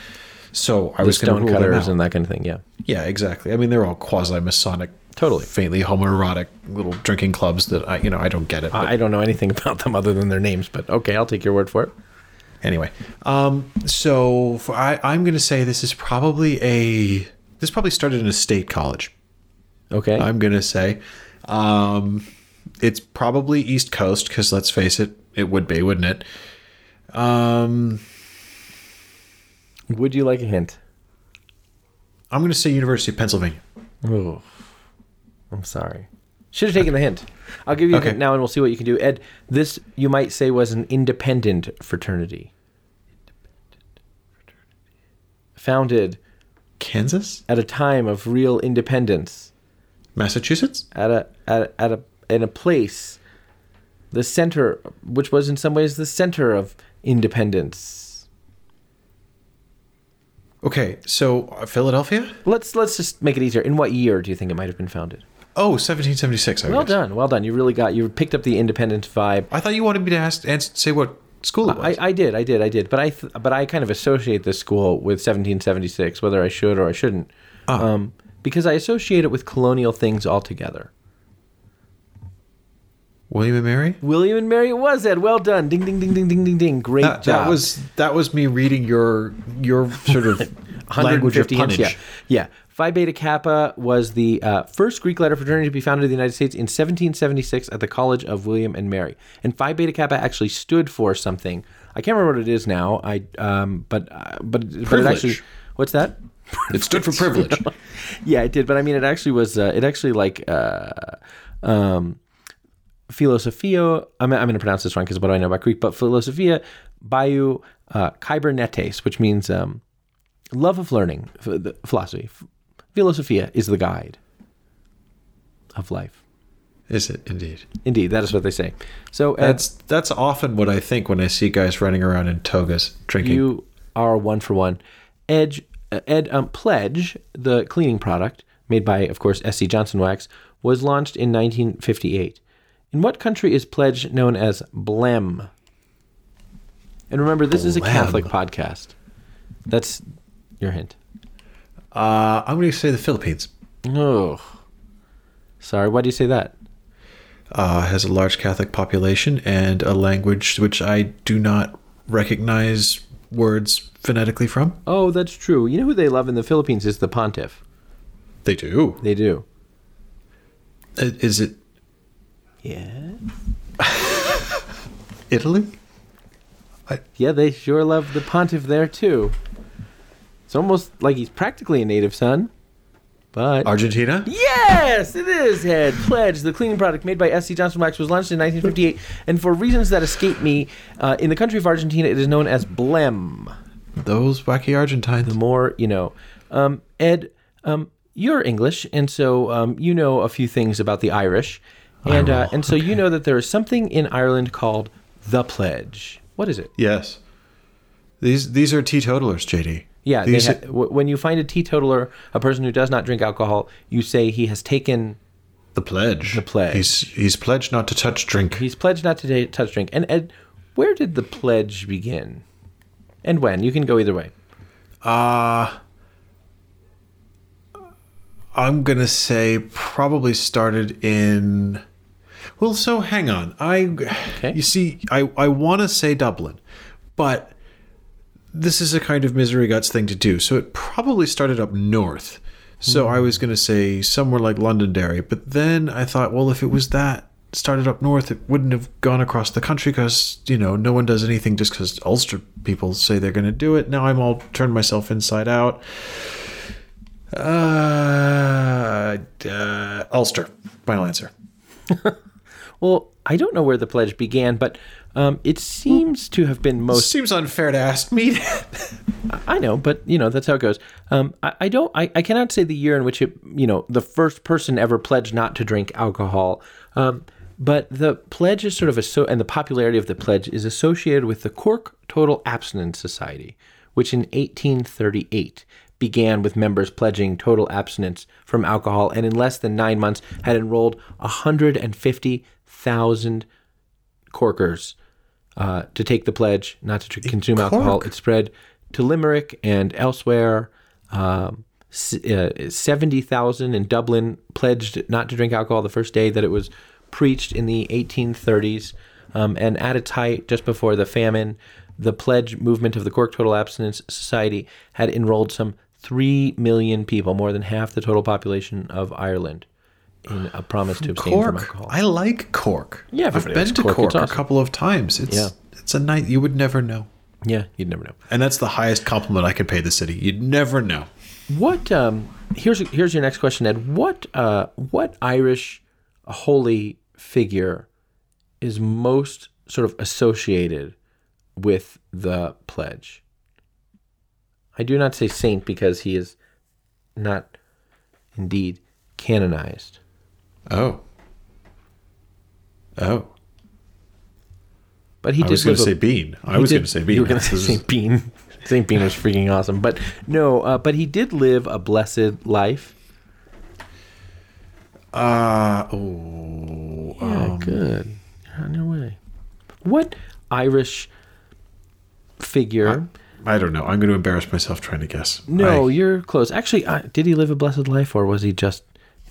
So I the was going to rule them out. and that kind of thing. Yeah. Yeah, exactly. I mean, they're all quasi-Masonic, Totally. faintly homoerotic little drinking clubs that I, you know, I don't get it. But I I don't know anything about them other than their names, but okay, I'll take your word for it. Anyway, um, so for, I, I'm going to say this is probably a. This probably started in a state college. Okay. I'm going to say, um, it's probably East Coast because let's face it, it would be, wouldn't it? Um, Would you like a hint? I'm going to say University of Pennsylvania. Oh, I'm sorry. Should have taken the hint. I'll give you a hint now, and we'll see what you can do. Ed, this you might say was an independent fraternity, founded Kansas, at a time of real independence, Massachusetts. at a at a, at a in a place, the center, which was in some ways the center of independence. Okay, so uh, Philadelphia. Let's let's just make it easier. In what year do you think it might have been founded? Oh, 1776. I Well guess. done, well done. You really got you picked up the independent vibe. I thought you wanted me to ask and say what school it I, was. I did, I did, I did. But I th- but I kind of associate this school with 1776, whether I should or I shouldn't, Ah. um, because I associate it with colonial things altogether. William and Mary. William and Mary it was Ed. Well done. Ding ding ding ding ding ding ding. Great That, job. that was that was me reading your your sort of language of 150 hints. Yeah, yeah. Phi Beta Kappa was the uh, first Greek letter fraternity to be founded in the United States in 1776 at the College of William and Mary. And Phi Beta Kappa actually stood for something. I can't remember what it is now. I um, but uh, but but it actually what's that? It stood for privilege. yeah, it did. But I mean, it actually was. Uh, it actually like uh, um, philosophia. I'm, I'm going to pronounce this wrong because what do I know about Greek? But philosophia, biou, uh, kybernetes, which means um, love of learning, philosophy. Philosophia is the guide of life. Is it indeed? Indeed, that is what they say. So Ed, That's that's often what I think when I see guys running around in togas drinking. you are one for one. Edge, uh, Ed um, Pledge, the cleaning product made by, of course, SC Johnson Wax, was launched in 1958. In what country is Pledge known as Blem? And remember, this is a Catholic podcast. That's your hint. Uh, I'm going to say the Philippines. Oh, Sorry, why do you say that? Uh, has a large Catholic population and a language which I do not recognize words phonetically from. Oh, that's true. You know who they love in the Philippines is the pontiff. They do. They do. Is it Yeah. Italy? Yeah, they sure love the pontiff there too. It's almost like he's practically a native son. But Argentina? Yes, it is Head Pledge, the cleaning product made by S.C. Johnson Wax, was launched in 1958, and for reasons that escape me, uh, in the country of Argentina, it is known as Blem. Those wacky Argentines. The more you know. Um, Ed, um, you're English, and so um, you know a few things about the Irish, and uh, and so you know that there is something in Ireland called the Pledge. What is it? Yes. These these are teetotalers, JD. Yeah, These ha- w- when you find a teetotaler, a person who does not drink alcohol, you say he has taken, the pledge. The pledge. He's he's pledged not to touch drink. he's pledged not to ta- touch drink. And Ed, where did the pledge begin, and when? You can go either way. Uh I'm gonna say probably started in well so hang on. I Okay. you see I, I wanna say Dublin, but this is a kind of misery guts thing to do. So it probably started up north. So I was gonna say somewhere like Londonderry, but then I thought, well if it was that started up north, it wouldn't have gone across the country because you know no one does anything just because Ulster people say they're going to do it. Now I'm all turned myself inside out. Uh, uh, Ulster. Final answer. Well, I don't know where the pledge began, but um, it seems to have been most Seems unfair to ask me. I know, but you know that's how it goes. Um, I, I don't. I, I cannot say the year in which it. You know, the first person ever pledged not to drink alcohol. Um, but the pledge is sort of a so, and the popularity of the pledge is associated with the Cork Total Abstinence Society, which in 1838 began with members pledging total abstinence from alcohol, and in less than nine months had enrolled 150,000 Corkers uh, to take the pledge not to tr- consume alcohol. It spread to Limerick and elsewhere. Um, uh, 70,000 in Dublin pledged not to drink alcohol the first day that it was preached in the 1830s. Um, and at its height, just before the famine, the pledge movement of the Cork Total Abstinence Society had enrolled some 3 million people, more than half the total population of Ireland, in a promise to abstain from Cork. alcohol. I like Cork. Yeah, I've been to Cork. Cork, It's a couple of times. It's Yeah. it's a night you would never know. yeah, you'd never know. And that's the highest compliment I could pay the city. You'd never know. What um here's here's your next question, Ed. What uh what Irish holy figure is most sort of associated with the pledge? I do not say saint because he is not indeed canonized. Oh. Oh. But he I was going to say Bean. I was going to say Bean. You were going to say Saint Bean. Saint Bean was freaking awesome, but no. Uh, but he did live a blessed life. Uh, oh. Yeah, good. You're on your way. What Irish figure? I don't know. I'm going to embarrass myself trying to guess. no, I- you're close. Actually, uh, did he live a blessed life, or was he just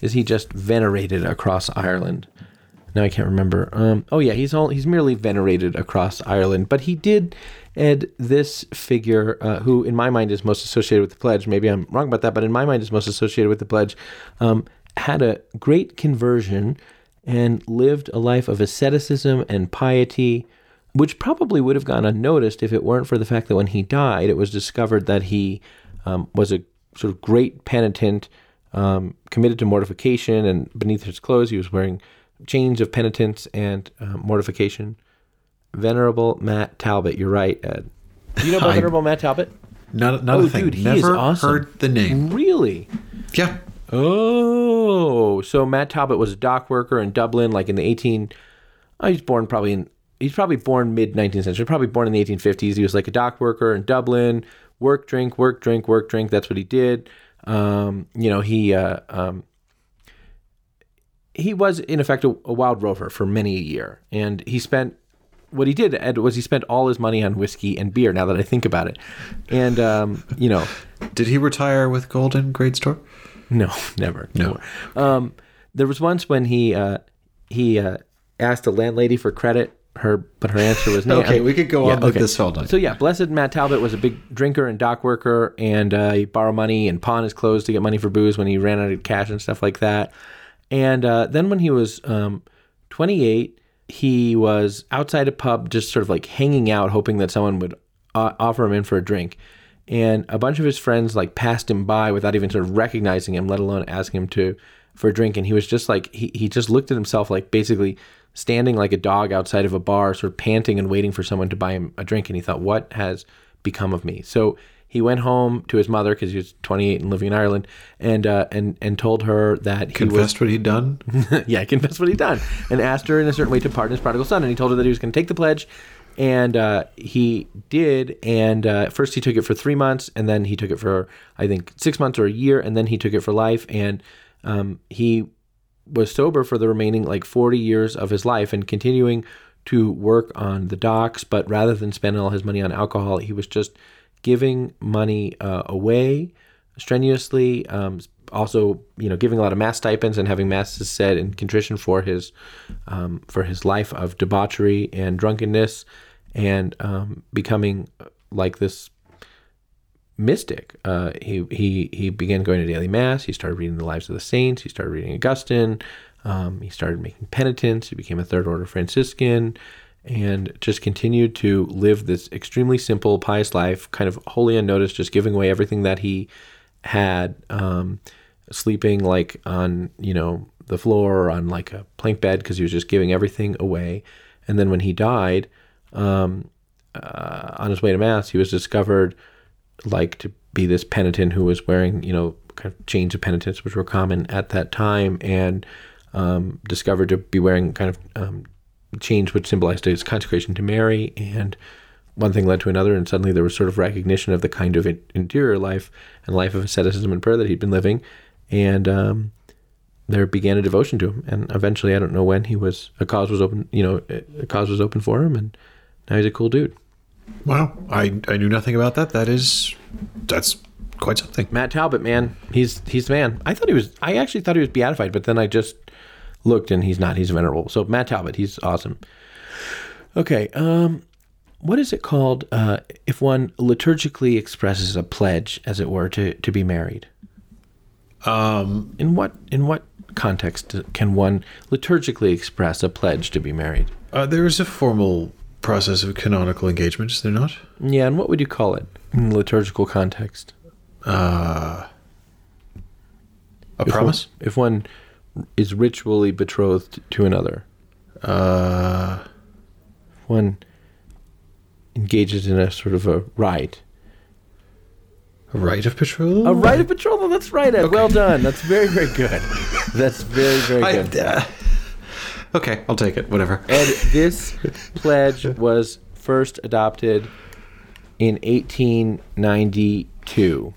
is he just venerated across Ireland? No, I can't remember. Um, oh yeah, he's all he's merely venerated across Ireland, but he did. Ed, this figure, uh, who in my mind is most associated with the pledge, maybe I'm wrong about that, but in my mind is most associated with the pledge, um, had a great conversion and lived a life of asceticism and piety, which probably would have gone unnoticed if it weren't for the fact that when he died, it was discovered that he um, was a sort of great penitent, um, committed to mortification, and beneath his clothes, he was wearing chains of penitence and uh, mortification. Venerable Matt Talbot, you're right, Ed. Do you know about I- Venerable Matt Talbot? Not, not Oh, a thing. dude, he is Never awesome. heard the name. Really? Yeah. Oh, so Matt Talbot was a dock worker in Dublin, like in the 18. Oh, he's born probably in. He's probably born mid 19th century, probably born in the 1850s. He was like a dock worker in Dublin. Work, drink, work, drink, work, drink. That's what he did. Um, you know, he uh, um, he was in effect a, a wild rover for many a year, and he spent what he did Ed, was he spent all his money on whiskey and beer. Now that I think about it, and um, you know, Did he retire with Golden Great Store? no, never. No. Um, there was once when he uh, he uh, asked a landlady for credit. Her, but her answer was no. Okay, we could go on like this all night. So yeah, blessed Matt Talbot was a big drinker and dock worker, and uh, he borrowed money and pawned his clothes to get money for booze when he ran out of cash and stuff like that. And uh, then when he was um, 28, he was outside a pub, just sort of like hanging out, hoping that someone would uh, offer him in for a drink. And a bunch of his friends like passed him by without even sort of recognizing him, let alone asking him to for a drink. And he was just like he he just looked at himself like basically standing like a dog outside of a bar, sort of panting and waiting for someone to buy him a drink. And he thought, what has become of me? So he went home to his mother because he was 28 and living in Ireland, and uh, and and told her that he confessed what he'd done. yeah, confessed what he'd done, and asked her in a certain way to pardon his prodigal son. And he told her that he was going to take the pledge, and uh, he did. And uh, first he took it for three months, and then he took it for I think six months or a year, and then he took it for life. And um, he was sober for the remaining like 40 years of his life and continuing to work on the docks. But rather than spending all his money on alcohol, he was just giving money uh, away strenuously. Um, also, you know, giving a lot of mass stipends and having masses said in contrition for his um, for his life of debauchery and drunkenness, and um, becoming uh, like this mystic. Uh, he he he began going to daily mass. He started reading the lives of the saints. He started reading Augustine. Um, he started making penitence. He became a third order Franciscan, and just continued to live this extremely simple, pious life, kind of wholly unnoticed, just giving away everything that he had, um, sleeping like on you know the floor or on like a plank bed because he was just giving everything away. And then when he died, um, uh, on his way to mass, he was discovered like to be this penitent who was wearing, you know, kind of chains of penitence, which were common at that time, and um, discovered to be wearing kind of um, chains which symbolized his consecration to Mary. And one thing led to another, and suddenly there was sort of recognition of the kind of interior life and life of asceticism and prayer that he'd been living, and um, there began a devotion to him. And eventually, I don't know when he was a cause was open, you know, a cause was open for him, and now he's a cool dude. Wow, I I knew nothing about that. That is, that's quite something. Matt Talbot, man, he's he's the man. I thought he was. I actually thought he was beatified, but then I just looked and he's not. He's venerable. So Matt Talbot, he's awesome. Okay, um, what is it called uh, if one liturgically expresses a pledge, as it were, to to be married? Um, In what in what context can one liturgically express a pledge to be married? uh, there is a formal process of canonical engagement, is there not? Yeah, and what would you call it in liturgical context? Uh, a If promise. one- if one is ritually betrothed to another, Uh, if one engages in a sort of a rite. a rite of betrothal. A rite of betrothal. That's right, Ed. Well done. That's very, very good. That's very, very I- good. uh, okay, I'll take it. Whatever. And this pledge was first adopted in 1892.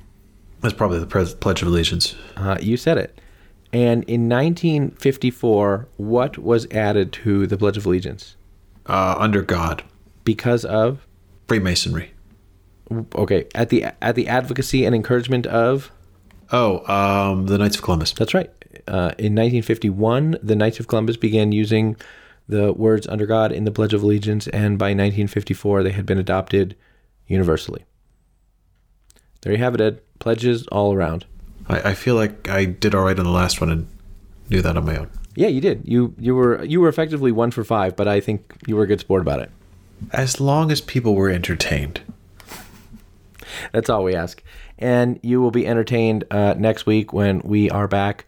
That's probably the Pledge of Allegiance. Uh, you said it. And in 1954, what was added to the Pledge of Allegiance? Uh, under God, Because of Freemasonry. okay, at the at the advocacy and encouragement of Oh, um, the Knights of Columbus. That's right. Uh, in 1951, the Knights of Columbus began using the words under God in the Pledge of Allegiance, and by 1954, they had been adopted universally. There you have it, Ed. Pledges all around. I, I feel like I did all right on the last one and knew that on my own. Yeah, you did. You you were you were effectively one for five, but I think you were a good sport about it. As long as people were entertained. That's all we ask. And you will be entertained uh, next week when we are back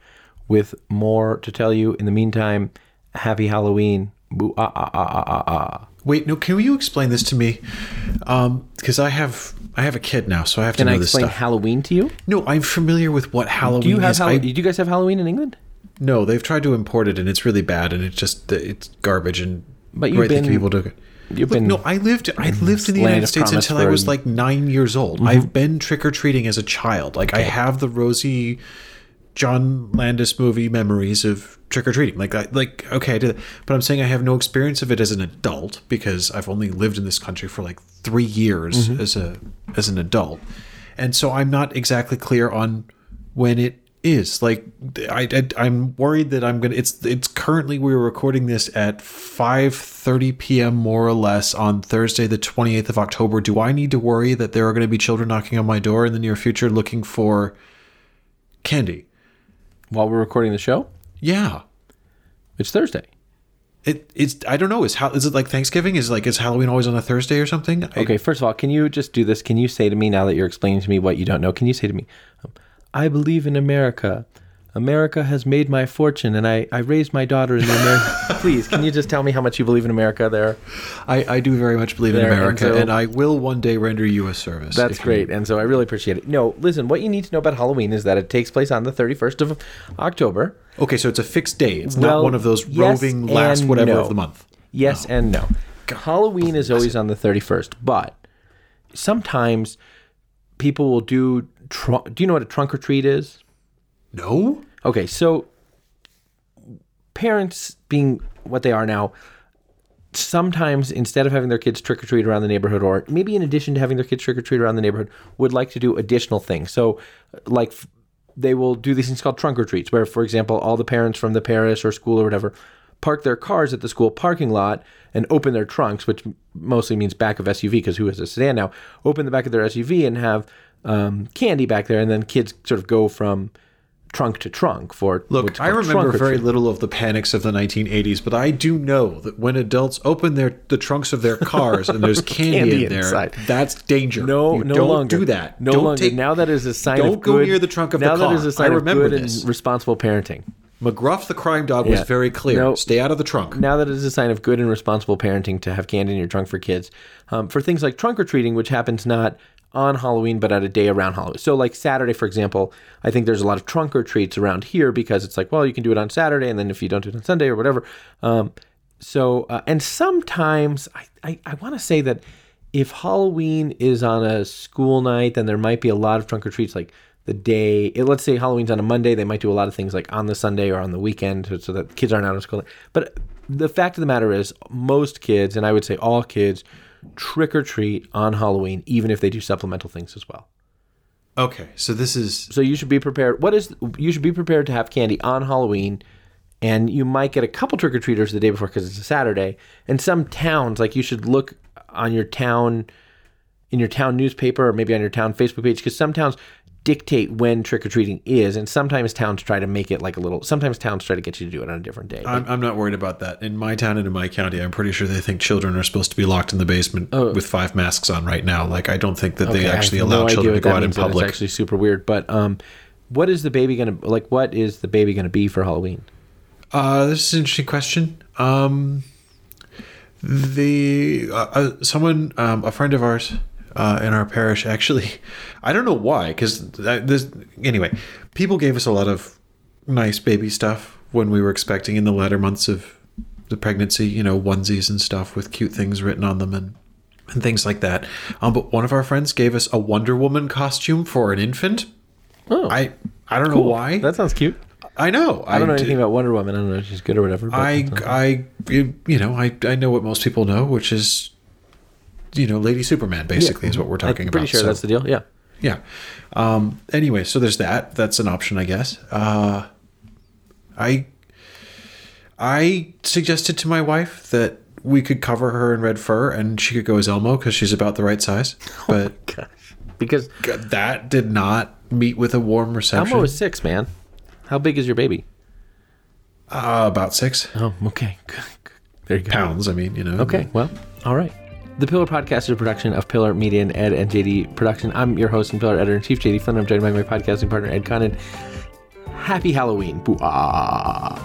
with more to tell you. In the meantime, happy Halloween. Boo ah ah ah ah ah ah. Wait, no. Can you explain this to me? Because I have I have a kid now, so I have Can to I know this explain. Halloween to you? no, I'm familiar with what Halloween Do you have is. Hall- I- Do you guys have Halloween in England? no, they've tried to import it, and it's really bad, and it's just it's garbage, and But you've been- can people do it. You've Look, been no, I lived. I lived in the United States until I was like nine years old. Mm-hmm. I've been trick or treating as a child. Like I have the rosy John Landis movie memories of trick or treating. Like, I, like okay, I did that. But I'm saying I have no experience of it as an adult because I've only lived in this country for like three years Mm-hmm. as a as an adult, and so I'm not exactly clear on when it is like I, I am worried that I'm gonna it's it's currently we're recording this at 5:30 p.m. more or less on Thursday the 28th of October. Do I need to worry that there are going to be children knocking on my door in the near future looking for candy? While we're recording the show, Yeah. it's Thursday. It it's I don't know is how is it like Thanksgiving is like is Halloween always on a Thursday or something? I- Okay, first of all, can you just do this? Can you say to me now that you're explaining to me what you don't know? Can you say to me, um, I believe in America. America has made my fortune, and I, I raised my daughter in America. Please, can you just tell me how much you believe in America there? I, I do very much believe in There, and America, so- and I will one day render you a service. That's if you- great. And so I really appreciate it. No, listen, what you need to know about Halloween is that it takes place on the 31st of October. Okay, so it's a fixed day. It's Well, not one of those yes roving last whatever no. of the month. Yes and no. Halloween is always on the 31st, but sometimes people will do. Tr- do you know what a trunk or treat is? No. Okay, so parents being what they are now, sometimes instead of having their kids trick or treat around the neighborhood, or maybe in addition to having their kids trick or treat around the neighborhood, would like to do additional things. So, like, they will do these things called trunk or treats, where, for example, all the parents from the parish or school or whatever park their cars at the school parking lot and open their trunks, which mostly means back of SUV because who has a sedan now? Open the back of their SUV and have um, candy back there, and then kids sort of go from trunk to trunk for Look, I remember very little of the panics of the 1980s, but I do know that when adults open their the trunks of their cars and there's candy, Candy in there, inside. that's danger. No, You no don't longer. do that. No don't longer. Take, now that is a sign don't of go good. near the trunk of the now that car. is a sign I remember of good this. and responsible parenting. McGruff the crime dog was very clear. No. Stay out of the trunk. Now that is a sign of good and responsible parenting to have candy in your trunk for kids. Um, for things like trunk or treating, which happens not on Halloween but at a day around Halloween. So, like Saturday, for example, I think there's a lot of trunk or treats around here because it's like, well, you can do it on Saturday, and then if you don't do it on Sunday or whatever. Um, so, uh, and sometimes I, I, I want to say that if Halloween is on a school night, then there might be a lot of trunk or treats like the day. it- let's say Halloween's on a Monday, they might do a lot of things like on the Sunday or on the weekend so, so that kids aren't out of school. But the fact of the matter is, most kids, and I would say all kids, trick or treat on Halloween, even if they do supplemental things as well. Okay, so this is So you should be prepared. What is you should be prepared to have candy on Halloween, and you might get a couple trick or treaters the day before because it's a Saturday. And some towns, like you should look on your town, in your town newspaper or maybe on your town Facebook page, because some towns dictate when trick or treating is, and sometimes towns try to make it like a little. Sometimes towns try to get you to do it on a different day. I'm, I'm not worried about that. In my town and in my county, I'm pretty sure they think children are supposed to be locked in the basement with five masks on right now. Like, I don't think that they Oh. Okay, I actually allow no children to go out in public. It's actually super weird. But um, what is the baby gonna like? What is the baby gonna be for Halloween? Uh, this is an interesting question. Um, the uh, uh, someone, um, a friend of ours uh, in our parish, actually, I don't know why, because this anyway, people gave us a lot of nice baby stuff when we were expecting in the latter months of the pregnancy. You know, onesies and stuff with cute things written on them and and things like that. Um, but one of our friends gave us a Wonder Woman costume for an infant. Oh, I I don't know why. That sounds cute. I know. I don't know d- anything about Wonder Woman. I don't know if she's good or whatever. But I, I, you you know, I, I know what most people know, which is, you know, Lady Superman. Basically, is what we're talking I'm about. pretty sure So, that's the deal. Yeah. yeah. Um. Anyway, so there's that. That's an option, I guess. Uh, I, I suggested to my wife that we could cover her in red fur and she could go as Elmo because she's about the right size. But Gosh. Because that did not meet with a warm reception. Elmo is six, man. How big is your baby? uh, about six Oh, okay. There you go. pounds. I mean, you know. Okay, well, all right. The Pillar Podcast is a production of Pillar Media and Ed and JD Production. I'm your host and Pillar Editor in Chief, JD Flynn. I'm joined by my podcasting partner, Ed Condon. Happy Halloween. Boo-ah.